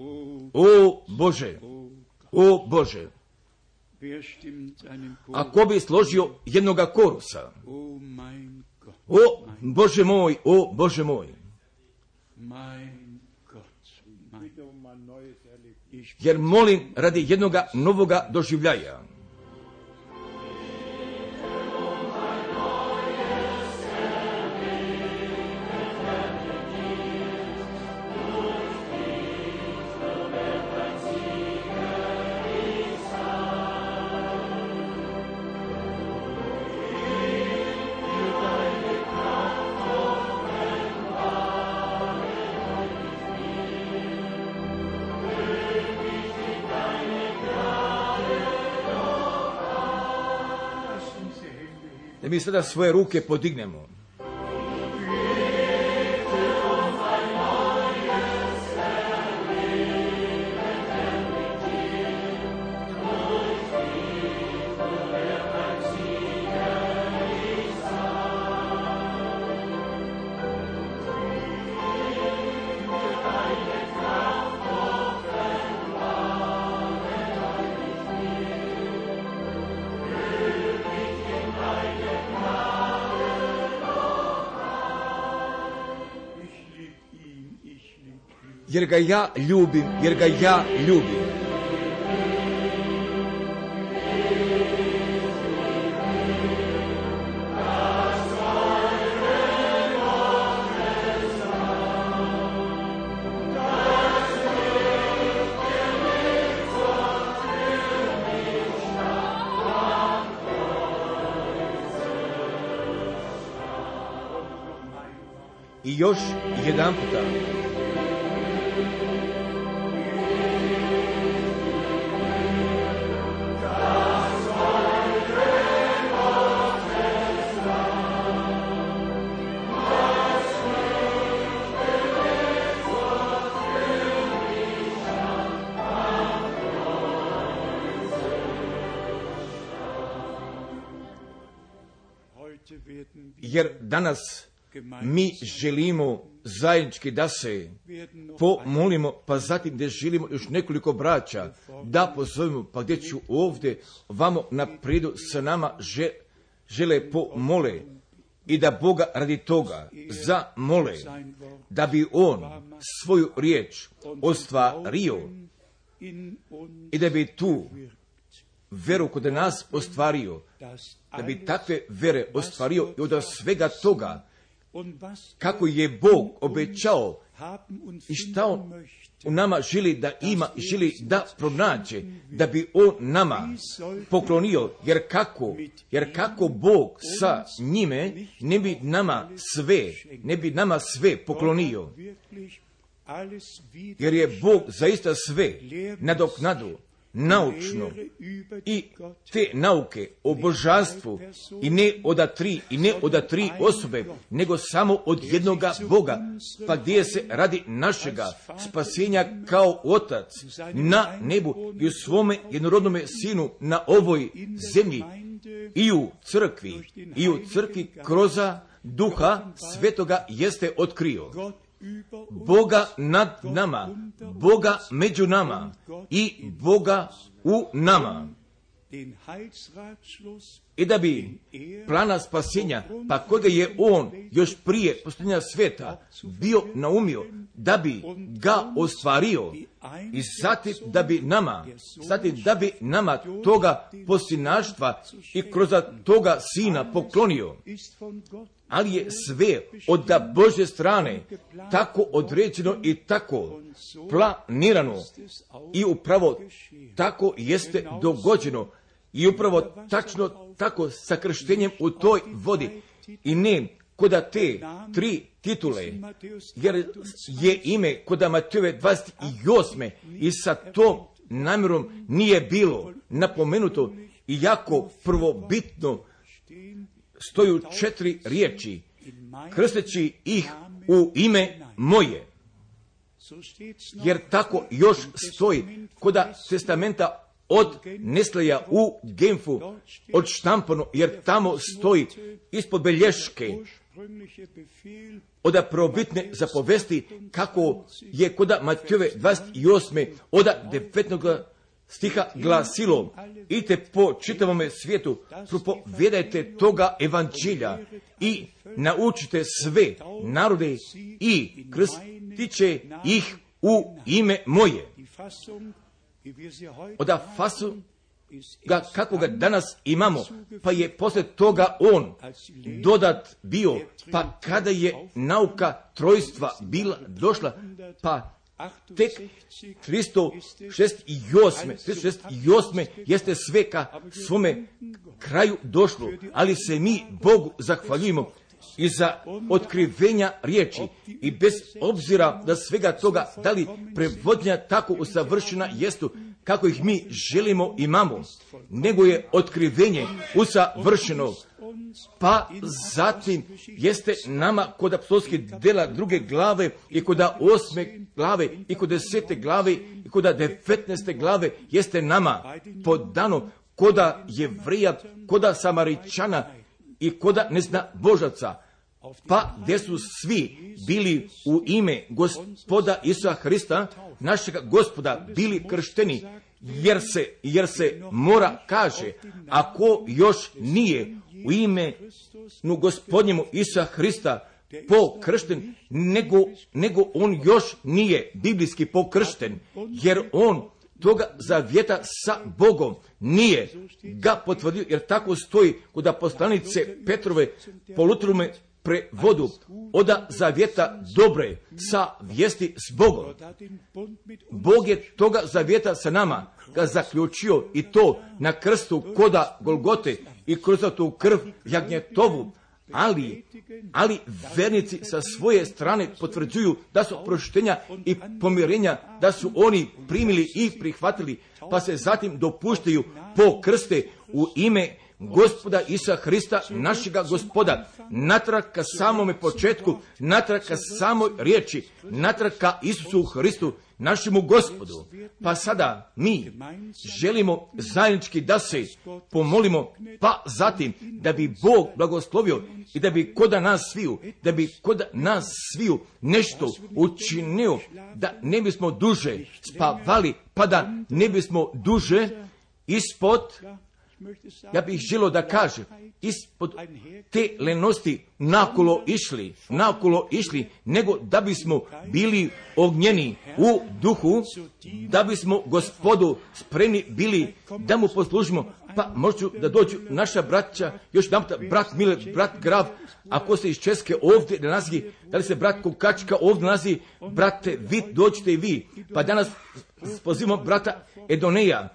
o Bože, o Bože. Ako bi složio jednoga korusa, O Bože moj, o Bože moj. Jer molim radi jednoga novoga doživljaja. Sada svoje ruke podignemo. Jer ga ja ljubim, jer ga jer danas mi želimo zajednički da se pomolimo, pa zatim gdje želimo još nekoliko braća da pozovemo, pa gdje ću ovdje vamo na sa nama žele pomole i da Boga radi toga zamole da bi On svoju riječ ostvario i da bi tu veru kod nas ostvario, da bi takve vere ostvario i od svega toga, kako je Bog obećao i šta on u nama želi da ima, želi da pronađe, da bi on nama poklonio, jer kako, jer kako Bog sa njime ne bi nama sve, ne bi nama sve poklonio, jer je Bog zaista sve nadoknadu naučno i te nauke o božanstvu i ne od tri i ne od tri osobe, nego samo od jednoga Boga, pa gdje se radi našega spasenja kao otac na nebu i u svome jednorodnome sinu na ovoj zemlji i u crkvi i u crkvi kroza duha svetoga jeste otkrio. Boga nad nama, Boga među nama i Boga u nama. I da bi plana spasenja, pa koga je on još prije postavljanja sveta bio naumio, da bi ga ostvario i zatim da bi nama, zatim da bi nama toga posinaštva i kroz toga sina poklonio ali je sve od da Bože strane tako određeno i tako planirano. I upravo tako jeste dogođeno. I upravo tačno tako sa krštenjem u toj vodi. I ne koda te tri titule, jer je ime koda Matejove 28. i sa tom namjerom nije bilo napomenuto. I jako prvobitno stoju četiri riječi, krsteći ih u ime moje. Jer tako još stoji koda testamenta od Nesleja u Genfu, od štampano, jer tamo stoji ispod belješke od probitne zapovesti kako je koda Matijove 28. od 19. stiha glasilo, idite po čitavome svijetu, propovedajte toga evanđelja i naučite sve narode i krstit će ih u ime moje. Oda fasu ga, kako ga danas imamo, pa je poslije toga on dodat bio, pa kada je nauka trojstva bila došla, pa tek 368. 368. jeste sve ka svome kraju došlo, ali se mi Bogu zahvaljujemo i za otkrivenja riječi i bez obzira da svega toga da li prevodnja tako usavršena jestu kako ih mi želimo imamo, nego je otkrivenje usavršeno. Pa zatim jeste nama kod apostolskih dela druge glave i kod osme glave i kod desete glave i kod devetneste glave jeste nama podano koda jevrija, koda samaričana i koda ne zna božaca. Pa gdje su svi bili u ime gospoda Isusa Hrista, našega gospoda, bili kršteni, jer se, jer se mora kaže, ako još nije u ime nu gospodnjemu Isusa Hrista pokršten, nego, nego on još nije biblijski pokršten, jer on toga zavjeta sa Bogom nije ga potvrdio, jer tako stoji kod poslanice Petrove polutrume prevodu oda zavjeta dobre sa vijesti s Bogom. Bog je toga zavjeta sa nama ga zaključio i to na krstu koda Golgote i kroz tu krv jagnjetovu, ali, ali vernici sa svoje strane potvrđuju da su proštenja i pomirenja, da su oni primili i prihvatili, pa se zatim dopuštaju po krste u ime gospoda Isa Hrista, našega gospoda, natrag ka samome početku, natrag ka samoj riječi, natrag ka Isusu Hristu, našemu gospodu. Pa sada mi želimo zajednički da se pomolimo, pa zatim da bi Bog blagoslovio i da bi koda nas sviju, da bi koda nas sviju nešto učinio, da ne bismo duže spavali, pa da ne bismo duže ispod ja bih želo da kaže, ispod te lenosti nakolo išli, nakolo išli, nego da bismo bili ognjeni u duhu, da bismo gospodu spremni bili da mu poslužimo, pa možu da dođu naša braća, još nam brat Mile, brat Grav, ako se iz Česke ovdje nalazi, da li se brat Kukačka ovdje nalazi, brate, vi dođite i vi, pa danas pozivamo brata Edoneja.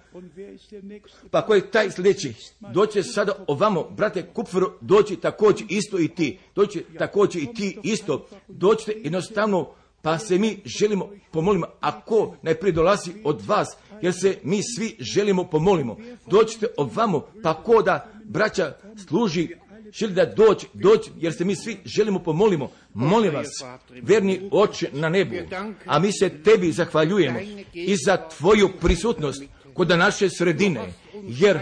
Pa ko je taj sljedeći? Doće sada ovamo, brate Kupferu, doći također isto i ti. Doći također i ti isto. Doćete jednostavno, pa se mi želimo pomolimo. Ako najprije dolazi od vas, jer se mi svi želimo pomolimo. Doćete ovamo, pa ko da braća služi želi da doći, doći, jer se mi svi želimo pomolimo. Molim vas, verni oče na nebu, a mi se tebi zahvaljujemo i za tvoju prisutnost kod naše sredine, jer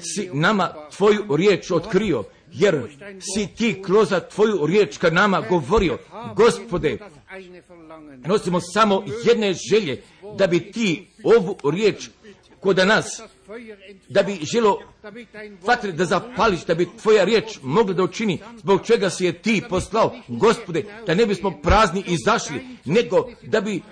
si nama tvoju riječ otkrio, jer si ti kroz tvoju riječ ka nama govorio, gospode, nosimo samo jedne želje, da bi ti ovu riječ kod nas da bi želo vatre da zapališ, da bi tvoja riječ mogla da učini, zbog čega si je ti poslao, gospode, da ne bismo prazni izašli, nego da bi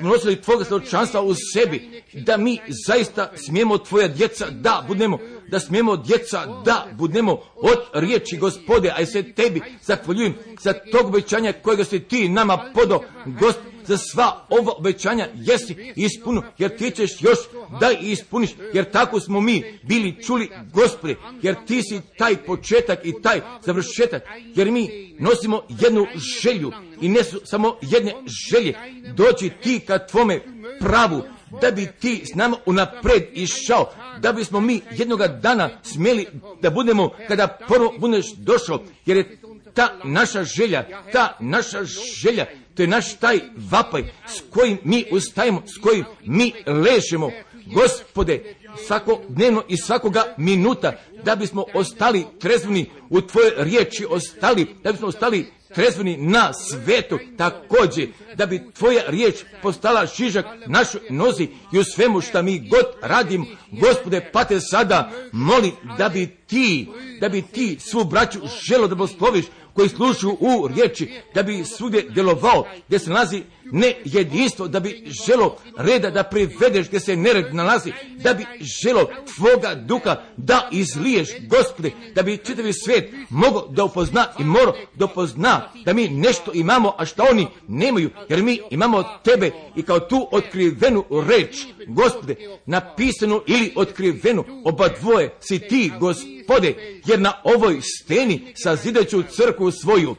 nosili tvoga svjedočanstva u sebi, da mi zaista smijemo tvoja djeca, da budemo, da smijemo djeca, da budemo od riječi gospode, a i se tebi zahvaljujem za tog obećanja kojega si ti nama podo, gospode, za sva ova obećanja jesi ispunu, jer ti ćeš još da ispuniš, jer tako smo mi bili čuli, Gospode, jer ti si taj početak i taj završetak, jer mi nosimo jednu želju i ne su samo jedne želje, doći ti ka tvome pravu, da bi ti s nama unapred išao, da bismo mi jednoga dana smjeli da budemo kada prvo budeš došao, jer je ta naša želja, ta naša želja to je naš taj vapaj s kojim mi ustajemo, s kojim mi ležemo. Gospode, svakodnevno i svakoga minuta, da bismo ostali trezvni u Tvoje riječi, ostali, da bismo ostali trezveni na svetu također, da bi tvoja riječ postala šižak našoj nozi i u svemu što mi god radim, gospode, pate sada, moli da bi ti, da bi ti svu braću želo da blagosloviš koji slušaju u riječi, da bi svugdje djelovao, gdje se nalazi ne jedinstvo, da bi želo reda da privedeš gdje se nered nalazi, da bi želo tvoga duha da izliješ, gospode, da bi čitavi svijet mogao da upozna i moro da upozna da mi nešto imamo, a što oni nemaju, jer mi imamo tebe i kao tu otkrivenu reč, gospode, napisanu ili otkrivenu, oba dvoje si ti, gospode, jer na ovoj steni sazideću crkvu svoju,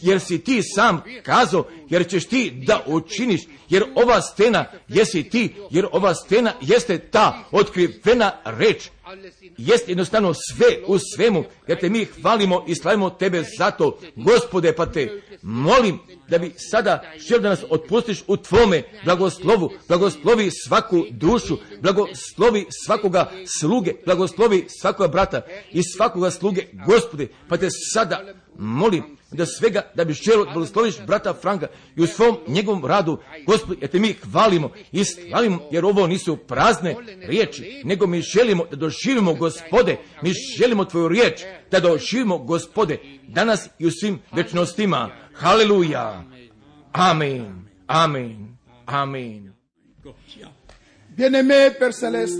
jer si ti sam kazao, jer ćeš ti da učiniš, jer ova stena jesi ti, jer ova stena jeste ta otkrivena reč, jest jednostavno sve u svemu, jer te mi hvalimo i slavimo tebe zato, gospode, pa te molim da bi sada žel da nas otpustiš u tvome blagoslovu, blagoslovi svaku dušu, blagoslovi svakoga sluge, blagoslovi svakoga brata i svakoga sluge, gospode, pa te sada molim da svega, da bi želo blagosloviš brata Franka i u svom njegovom radu, gospod, jer te mi hvalimo i slavimo, jer ovo nisu prazne riječi, nego mi želimo da doživimo gospode, mi želimo tvoju riječ, da doživimo gospode, danas i u svim večnostima. Haleluja. Amen. Amen. Amen. Bien-aimé Père Céleste,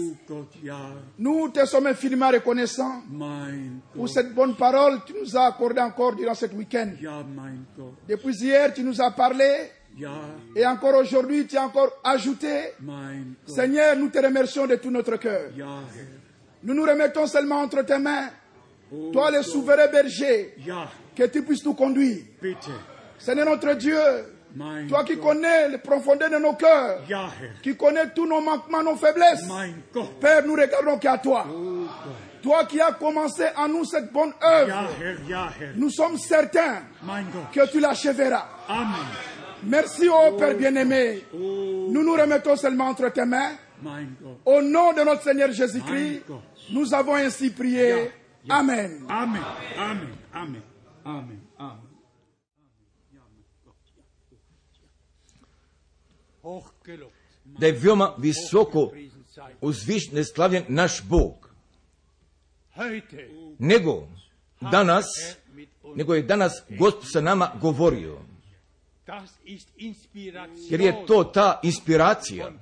nous te sommes infiniment reconnaissants pour cette bonne parole que tu nous as accordée encore durant ce week-end. Depuis hier, tu nous as parlé et encore aujourd'hui, tu as encore ajouté. Seigneur, nous te remercions de tout notre cœur. Nous nous remettons seulement entre tes mains. Toi, le souverain berger, que tu puisses nous conduire. Seigneur notre Dieu, toi qui connais les profondeurs de nos cœurs, qui connais tous nos manquements, nos faiblesses, Père, nous regardons qu'à toi. Toi qui as commencé en nous cette bonne œuvre, nous sommes certains que tu l'achèveras. Merci, ô Père bien-aimé. Nous nous remettons seulement entre tes mains. Au nom de notre Seigneur Jésus-Christ, nous avons ainsi prié. Amen. Amen. Amen. Amen. Amen. Da je veoma visoko uzvišen slavljen naš Bog. Nego danas, nego je danas Gospod sa nama govorio. Jer je to ta inspiracija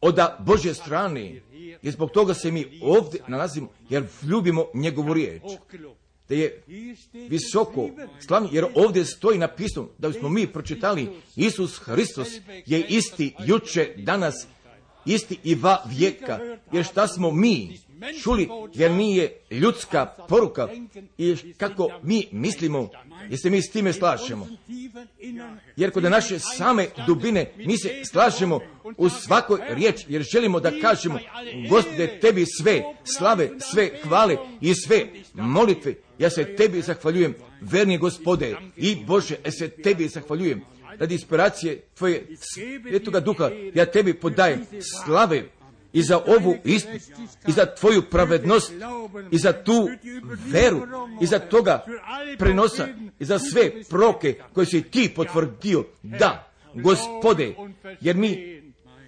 od Božje strane. I zbog toga se mi ovdje nalazimo, jer ljubimo njegovu riječ da je visoko slavni, jer ovdje stoji napisano da bismo mi pročitali Isus Hristos je isti juče, danas, isti i va vijeka, jer šta smo mi čuli, jer nije ljudska poruka i kako mi mislimo, jer se mi s time slažemo. Jer kod naše same dubine mi se slažemo u svakoj riječi, jer želimo da kažemo, gospode, tebi sve slave, sve hvale i sve molitve. Ja se tebi zahvaljujem, verni gospode i Bože, ja se tebi zahvaljujem radi inspiracije tvoje svetoga duha, ja tebi podajem slave i za ovu istinu, i za tvoju pravednost, i za tu veru, i za toga prenosa, i za sve proke koje si ti potvrdio. Da, gospode, jer mi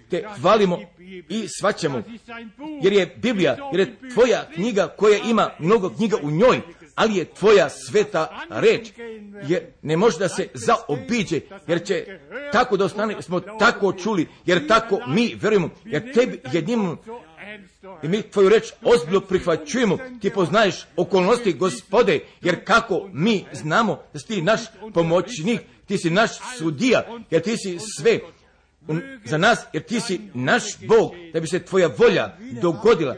te hvalimo i svaćamo, jer je Biblija, jer je tvoja knjiga koja ima mnogo knjiga u njoj, ali je tvoja sveta reč, jer ne može da se zaobiđe, jer će tako da ostane, smo tako čuli, jer tako mi verujemo, jer tebi jednim i mi tvoju reč ozbiljno prihvaćujemo, ti poznaješ okolnosti gospode, jer kako mi znamo da si naš pomoćnik, ti si naš sudija, jer ti si sve za nas, jer ti si naš Bog, da bi se tvoja volja dogodila,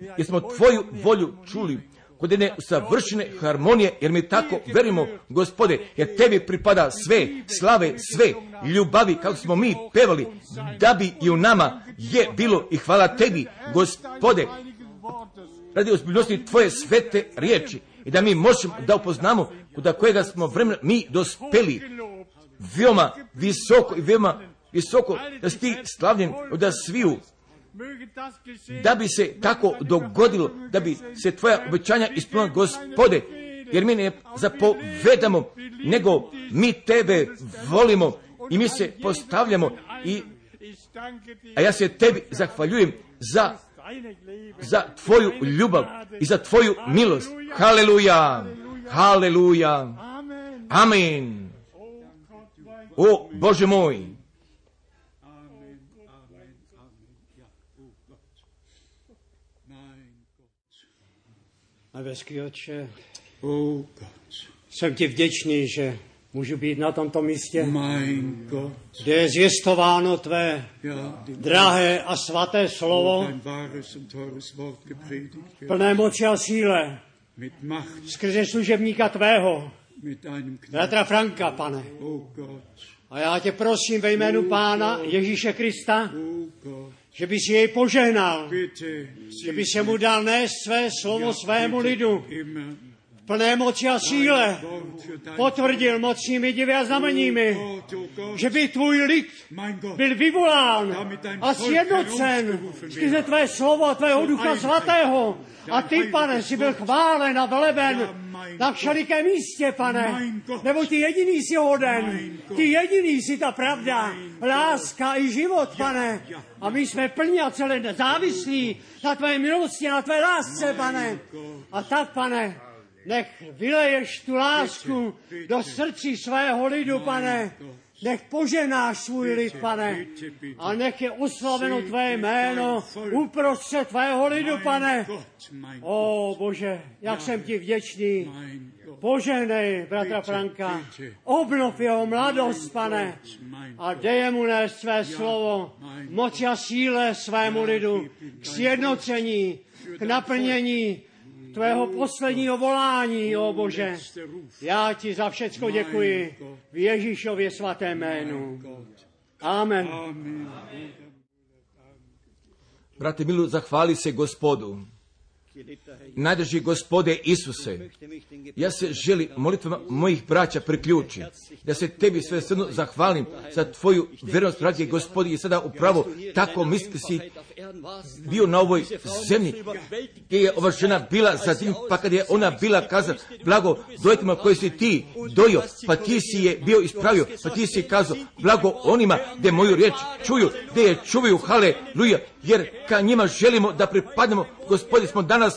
jer smo tvoju volju čuli, jedne savršene harmonije, jer mi tako verimo, gospode, jer tebi pripada sve, slave, sve, ljubavi, kako smo mi pevali, da bi i u nama je bilo i hvala tebi, gospode, radi ozbiljnosti tvoje svete riječi i da mi možemo da upoznamo kuda kojega smo vremena mi dospeli. Veoma visoko i veoma visoko da si ti slavljen da sviju da bi se tako dogodilo, da bi se tvoja obećanja ispunila gospode, jer mi ne zapovedamo, nego mi tebe volimo i mi se postavljamo i a ja se tebi zahvaljujem za, za tvoju ljubav i za tvoju milost. Haleluja! Haleluja! Amen! O Bože moj! Nebeský oče, jsem ti vděčný, že můžu být na tomto místě, kde je zvěstováno tvé drahé a svaté slovo, plné moci a síle, skrze služebníka tvého, bratra Franka, pane. A já tě prosím ve jménu Pána Ježíše Krista, že by si jej požehnal, že by se mu dal nést své slovo svému lidu plné moci a síle, potvrdil mocnými divy a znameními, že by tvůj lid byl vyvolán a sjednocen skrze tvé slovo a tvého ducha svatého. A ty, pane, si byl chválen a veleben na všelikém místě, pane, nebo ty jediný si hoden, ty jediný si ta pravda, láska i život, pane. A my jsme plní a celé závislí na tvé milosti, na tvé lásce, pane. A tak, pane, nech vyleješ tu lásku do srdcí svého lidu, pane. Nech poženáš svůj lid, pane, a nech je oslaveno tvé jméno uprostřed tvého lidu, pane. O Bože, jak jsem ti vděčný. Poženej, bratra Franka, obnov jeho mladost, pane, a dej mu nést své slovo, moci a síle svému lidu, k sjednocení, k naplnění tvého posledního volání, o Bože. Já ti za všecko děkuji v Ježíšově svaté jménu. Amen. Brate milu, zahvali se gospodu. Najdrži gospode Isuse, ja se želim molitvama mojih braća priključiti, da se tebi sve zahvalim za tvoju vjernost, dragi gospodi, i sada upravo tako misli si bio na ovoj zemlji, gdje je ova žena bila za tim, pa kad je ona bila kazala, blago dojtima koji si ti dojo, pa ti si je bio ispravio, pa ti si kazao, blago onima gdje moju riječ čuju, gdje je čuvaju, haleluja, jer ka njima želimo da pripadnemo, gospodi smo danas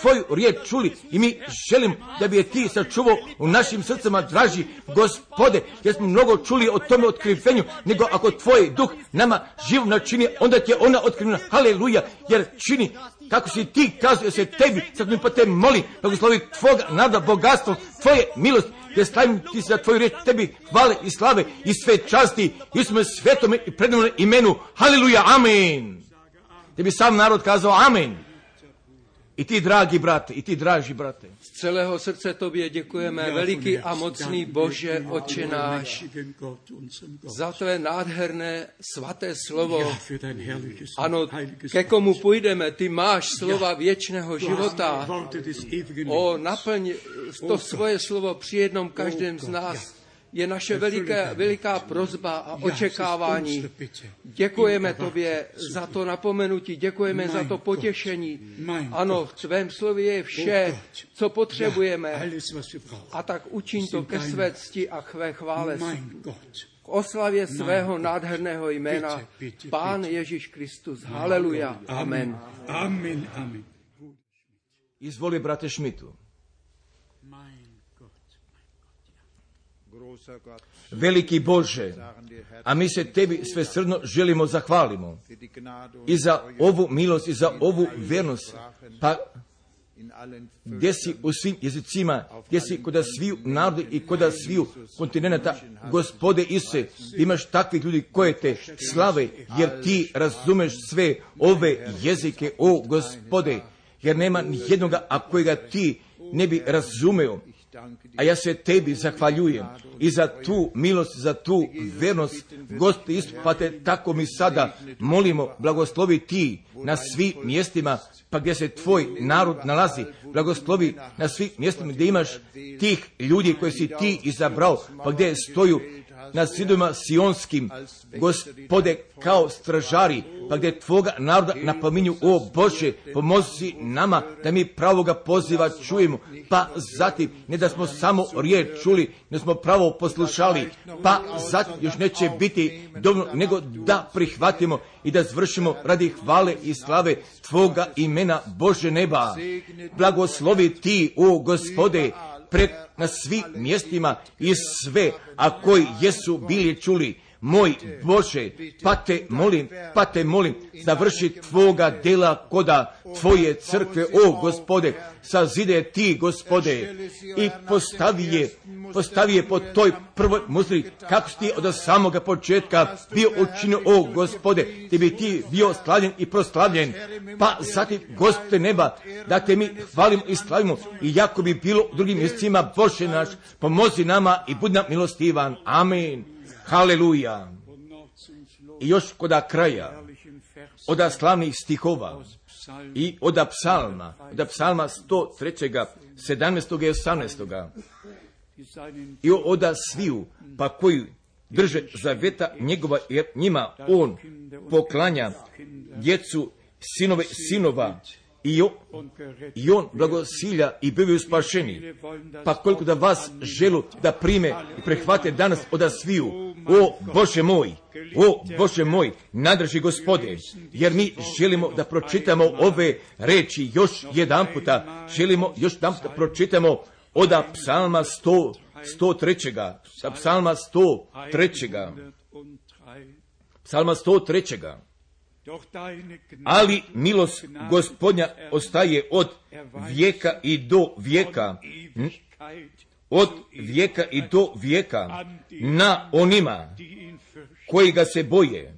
tvoju riječ čuli i mi želimo da bi je ti sačuvao u našim srcama draži gospode, jer smo mnogo čuli o tome otkrivenju, nego ako tvoj duh nama živ načini, onda ti je ona otkrivena, haleluja, jer čini kako si ti kazuje se tebi, sad mi pa te moli, blagoslovi tvoga nada bogatstvo, tvoje milost, jer stavim ti za tvoju riječ tebi hvale i slave i sve časti i smo svetome i predivnom imenu, haleluja, amen. Te bi sam narod kazao amen. I ti, dragi brate, i ti, draži brate. Z celého srdce tobě děkujeme, veliký a mocný Bože, oče náš, za tvé nádherné svaté slovo. Ano, ke komu půjdeme, ty máš slova věčného života. O, naplň to svoje slovo při jednom každém z nás je naše veliké, veliká prozba a očekávání. Děkujeme tobě za to napomenutí, děkujeme za to potěšení. Ano, v tvém slově je vše, co potřebujeme. A tak učiň to ke své cti a chvé chvále. K oslavě svého nádherného jména Pán Ježíš Kristus. Haleluja. Amen. Amen, amen. Izvoli, brate Šmitu. Veliki Bože, a mi se tebi sve srdno želimo zahvalimo. I za ovu milost i za ovu vjernost, pa gdje si u svim jezicima, gdje si kod sviju narodi i kod sviju kontinenta, gospode Isuse, imaš takvih ljudi koje te slave, jer ti razumeš sve ove jezike, o gospode, jer nema ni jednoga, a kojega ti ne bi razumeo. A ja se tebi zahvaljujem i za tu milost, za tu vjernost, Gospodi istupate, tako mi sada molimo, blagoslovi ti na svim mjestima, pa gdje se tvoj narod nalazi, blagoslovi na svim mjestima gdje imaš tih ljudi koji si ti izabrao, pa gdje stoju na zidovima sionskim, gospode, kao stražari, pa gdje tvoga naroda napominju, o Bože, pomozi nama da mi pravoga poziva čujemo, pa zatim, ne da smo samo riječ čuli, ne smo pravo poslušali, pa zatim još neće biti dovoljno, nego da prihvatimo i da zvršimo radi hvale i slave Tvoga imena Bože neba. Blagoslovi Ti, o Gospode, pred, na svim mjestima i sve, a koji jesu bili čuli, moj Bože, pa te molim, pa te molim, završi tvoga dela koda tvoje crkve, o gospode, sazide ti gospode i postavi je, postavi je po toj prvoj musli, kako ti od samoga početka bio učinio, o gospode, ti bi ti bio slavljen i proslavljen, pa zatim gospode neba, da te mi hvalimo i slavimo i jako bi bilo drugim mjesecima, Bože naš, pomozi nama i budi nam milostivan. Amen. Haleluja. I još koda kraja, od slavnih stihova i od psalma, od psalma 103. 17. i 18. I od sviju, pa koji drže zaveta njegova, jer njima on poklanja djecu, sinove, sinova, i on, i on blagosilja i bivaju spašeni. Pa koliko da vas želu da prime i prehvate danas od sviju. O Bože moj, o Bože moj, nadrži gospode, jer mi želimo da pročitamo ove reči još jedan puta. Želimo još jedan puta pročitamo od psalma 100, 103. Sa psalma 103. Psalma 103 ali milost gospodnja ostaje od vijeka i do vijeka, od vijeka i do vijeka na onima koji ga se boje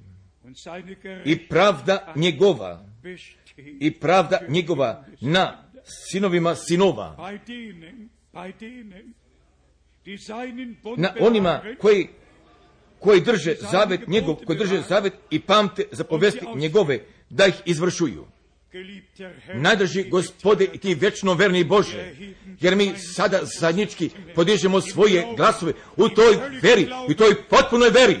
i pravda njegova i pravda njegova na sinovima sinova na onima koji koji drže zavet njegov, koji drže zavet i pamte zapovesti njegove, da ih izvršuju. Najdrži gospode ti vječno verni Bože, jer mi sada zadnjički podižemo svoje glasove u toj veri, u toj potpunoj veri.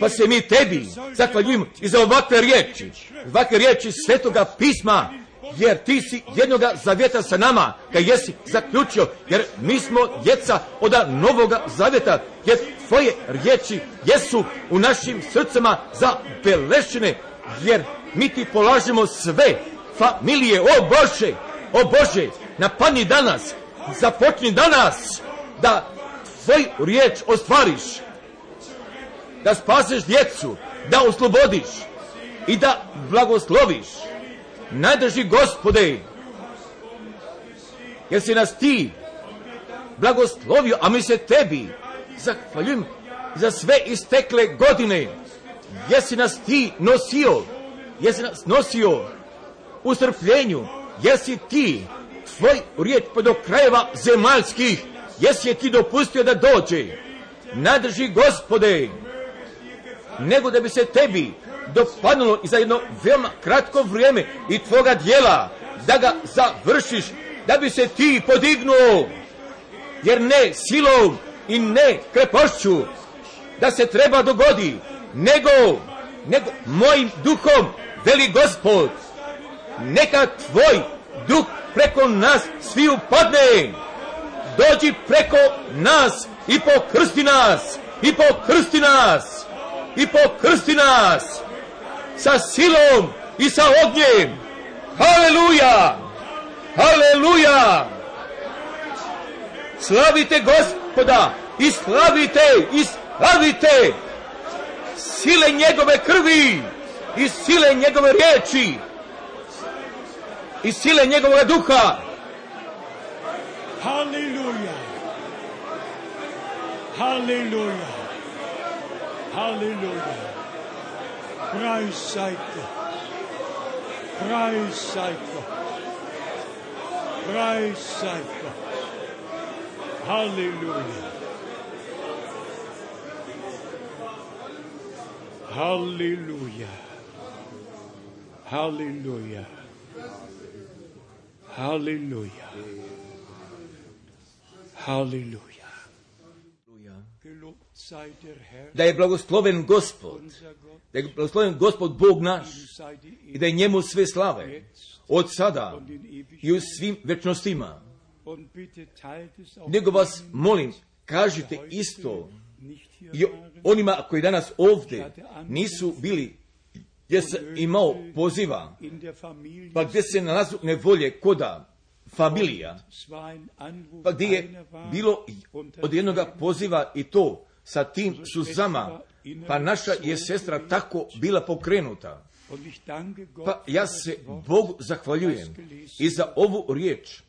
Pa se mi tebi zahvaljujemo i za ovakve riječi, ovakve riječi svetoga pisma, jer ti si jednoga zavjeta sa nama, kad jesi zaključio, jer mi smo djeca od novoga zavjeta, jer tvoje riječi jesu u našim srcama zabelešene, jer mi ti polažemo sve familije, o Bože, o Bože, napani danas, započni danas, da tvoj riječ ostvariš, da spaseš djecu, da oslobodiš i da blagosloviš najdrži gospode, jer si nas ti blagoslovio, a mi se tebi zahvaljujem za sve istekle godine. Jesi nas ti nosio, jesi nas nosio u strpljenju, jesi ti svoj riječ pa do krajeva zemaljskih, jesi je ti dopustio da dođe. Nadrži gospode, nego da bi se tebi dopadnulo i za jedno veoma kratko vrijeme i tvoga dijela da ga završiš, da bi se ti podignuo, jer ne silom i ne krepošću da se treba dogodi, nego, nego mojim duhom, veli gospod, neka tvoj duh preko nas svi upadne, dođi preko nas i pokrsti nas, i pokrsti nas, i pokrsti nas, sa silom i sa ognjem. Haleluja! Haleluja! Slavite gospoda i slavite i slavite sile njegove krvi i sile njegove riječi i sile njegovog duha. Haleluja! Haleluja! Haleluja! Preis sei Gott. Preis sei. Halleluja. Halleluja. Halleluja. da je blagosloven gospod, da je blagosloven gospod Bog naš i da je njemu sve slave od sada i u svim večnostima. Nego vas molim, kažite isto i onima koji danas ovdje nisu bili gdje se imao poziva, pa gdje se nalazu nevolje koda familija, pa gdje je bilo od jednoga poziva i to sa tim suzama, pa naša je sestra tako bila pokrenuta. Pa ja se Bogu zahvaljujem i za ovu riječ,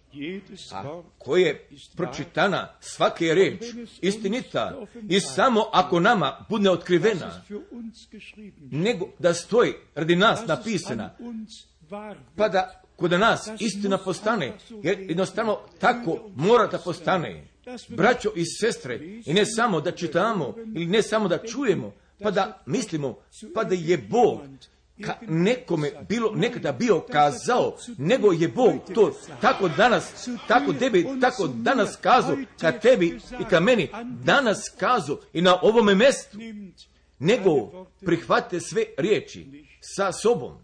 a koja je pročitana, svake riječ istinita i samo ako nama bude otkrivena, nego da stoji radi nas napisana, pa da kod nas istina postane, jer jednostavno tako mora da postane. Braćo i sestre, i ne samo da čitamo, ili ne samo da čujemo, pa da mislimo, pa da je Bog ka nekome bilo nekada bio kazao, nego je Bog to tako danas, tako tebi, tako danas kazao ka tebi i ka meni, danas kazao i na ovome mjestu, nego prihvate sve riječi sa sobom.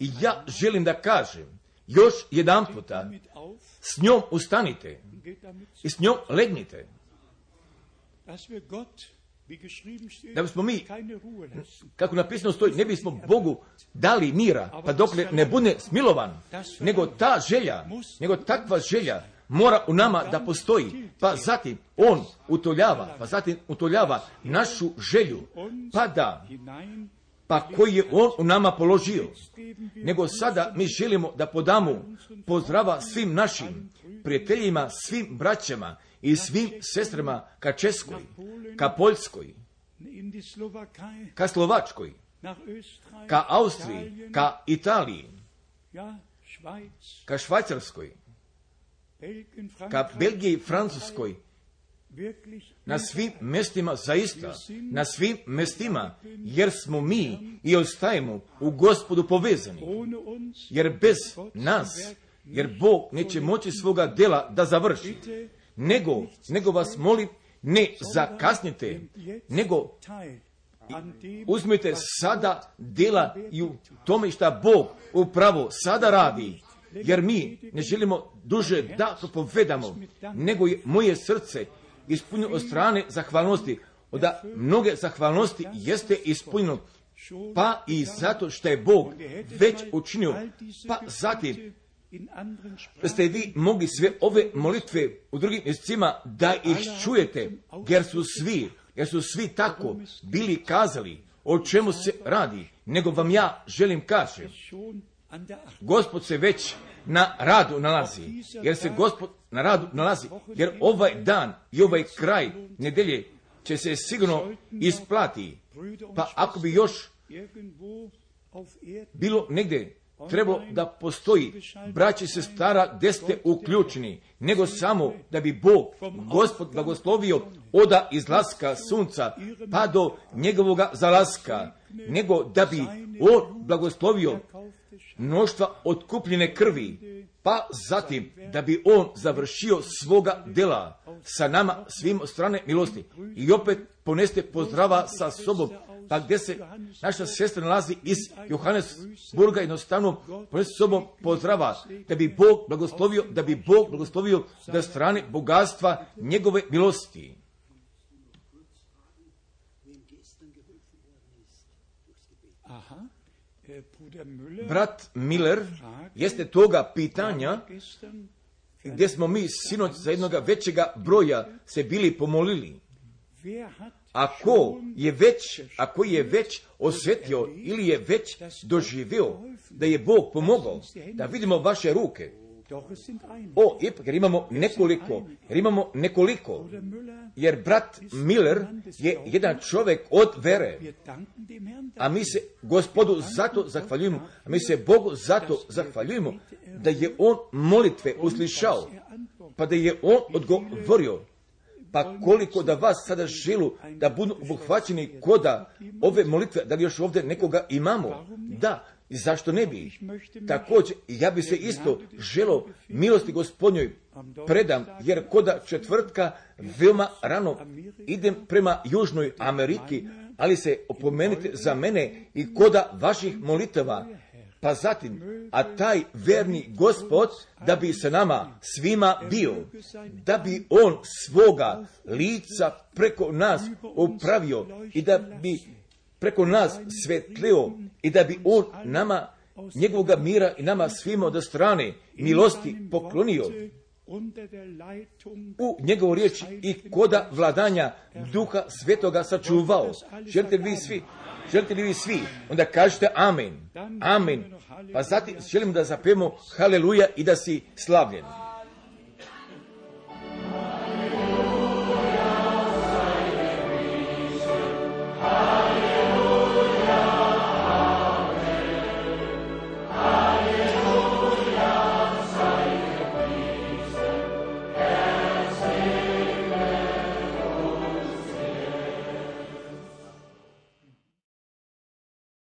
I ja želim da kažem, još jedan puta, s njom ustanite i s njom legnite. Da bismo mi, kako napisano stoji, ne bismo Bogu dali mira, pa dokle ne bude smilovan, nego ta želja, nego takva želja mora u nama da postoji, pa zatim On utoljava, pa zatim utoljava našu želju, pa da, pa koji je On u nama položio. Nego sada mi želimo da podamo pozdrava svim našim prijateljima, svim braćama i svim sestrama ka Českoj, ka Poljskoj, ka Slovačkoj, ka Austriji, ka Italiji, ka Švajcarskoj, ka Belgiji, Francuskoj, na svim mestima zaista, na svim mestima, jer smo mi i ostajemo u gospodu povezani. Jer bez nas, jer Bog neće moći svoga dela da završi. Nego, nego vas molim, ne zakasnite, nego uzmite sada dela i u tome šta Bog upravo sada radi. Jer mi ne želimo duže da propovedamo, nego je moje srce ispunjeno od strane zahvalnosti, da mnoge zahvalnosti jeste ispunjeno, pa i zato što je Bog već učinio, pa zatim ste vi mogli sve ove molitve u drugim mjesecima da ih čujete, jer su svi, jer su svi tako bili kazali o čemu se radi, nego vam ja želim kažem, Gospod se već na radu nalazi, jer se Gospod na radu nalazi, jer ovaj dan i ovaj kraj nedelje će se sigurno isplati. Pa ako bi još bilo negdje trebalo da postoji. Braći se stara gdje ste uključeni, nego samo da bi Bog, Gospod blagoslovio oda izlaska sunca pa do njegovoga zalaska, nego da bi On blagoslovio mnoštva otkupljene krvi, pa zatim da bi on završio svoga dela sa nama svim strane milosti. I opet poneste pozdrava sa sobom, pa gdje se naša sestra nalazi iz Johannesburga, jednostavno poneste sobom pozdrava, da bi Bog blagoslovio, da bi Bog blagoslovio da strane bogatstva njegove milosti. Brat Miller jeste toga pitanja gdje smo mi sinoć za jednoga većega broja se bili pomolili. Ako je već, ako je već osvetio ili je već doživio da je Bog pomogao, da vidimo vaše ruke, o, ipak, jer imamo nekoliko, jer imamo nekoliko, jer brat Miller je jedan čovjek od vere, a mi se gospodu zato zahvaljujemo, a mi se Bogu zato zahvaljujemo, da je on molitve uslišao, pa da je on odgovorio, pa koliko da vas sada žilu da budu obuhvaćeni koda ove molitve, da li još ovdje nekoga imamo? Da, zašto ne bi? Također, ja bi se isto želo milosti gospodnjoj predam, jer koda četvrtka veoma rano idem prema Južnoj Ameriki, ali se opomenite za mene i koda vaših molitava, pa zatim, a taj verni gospod da bi se nama svima bio, da bi on svoga lica preko nas upravio i da bi preko nas svetlio i da bi on nama njegovoga mira i nama svima od strane milosti poklonio u njegovu riječ i koda vladanja duha svetoga sačuvao. Želite li vi svi? Želite li vi svi? Onda kažete amen. Amen. Pa zatim želim da zapemo haleluja i da si slavljen.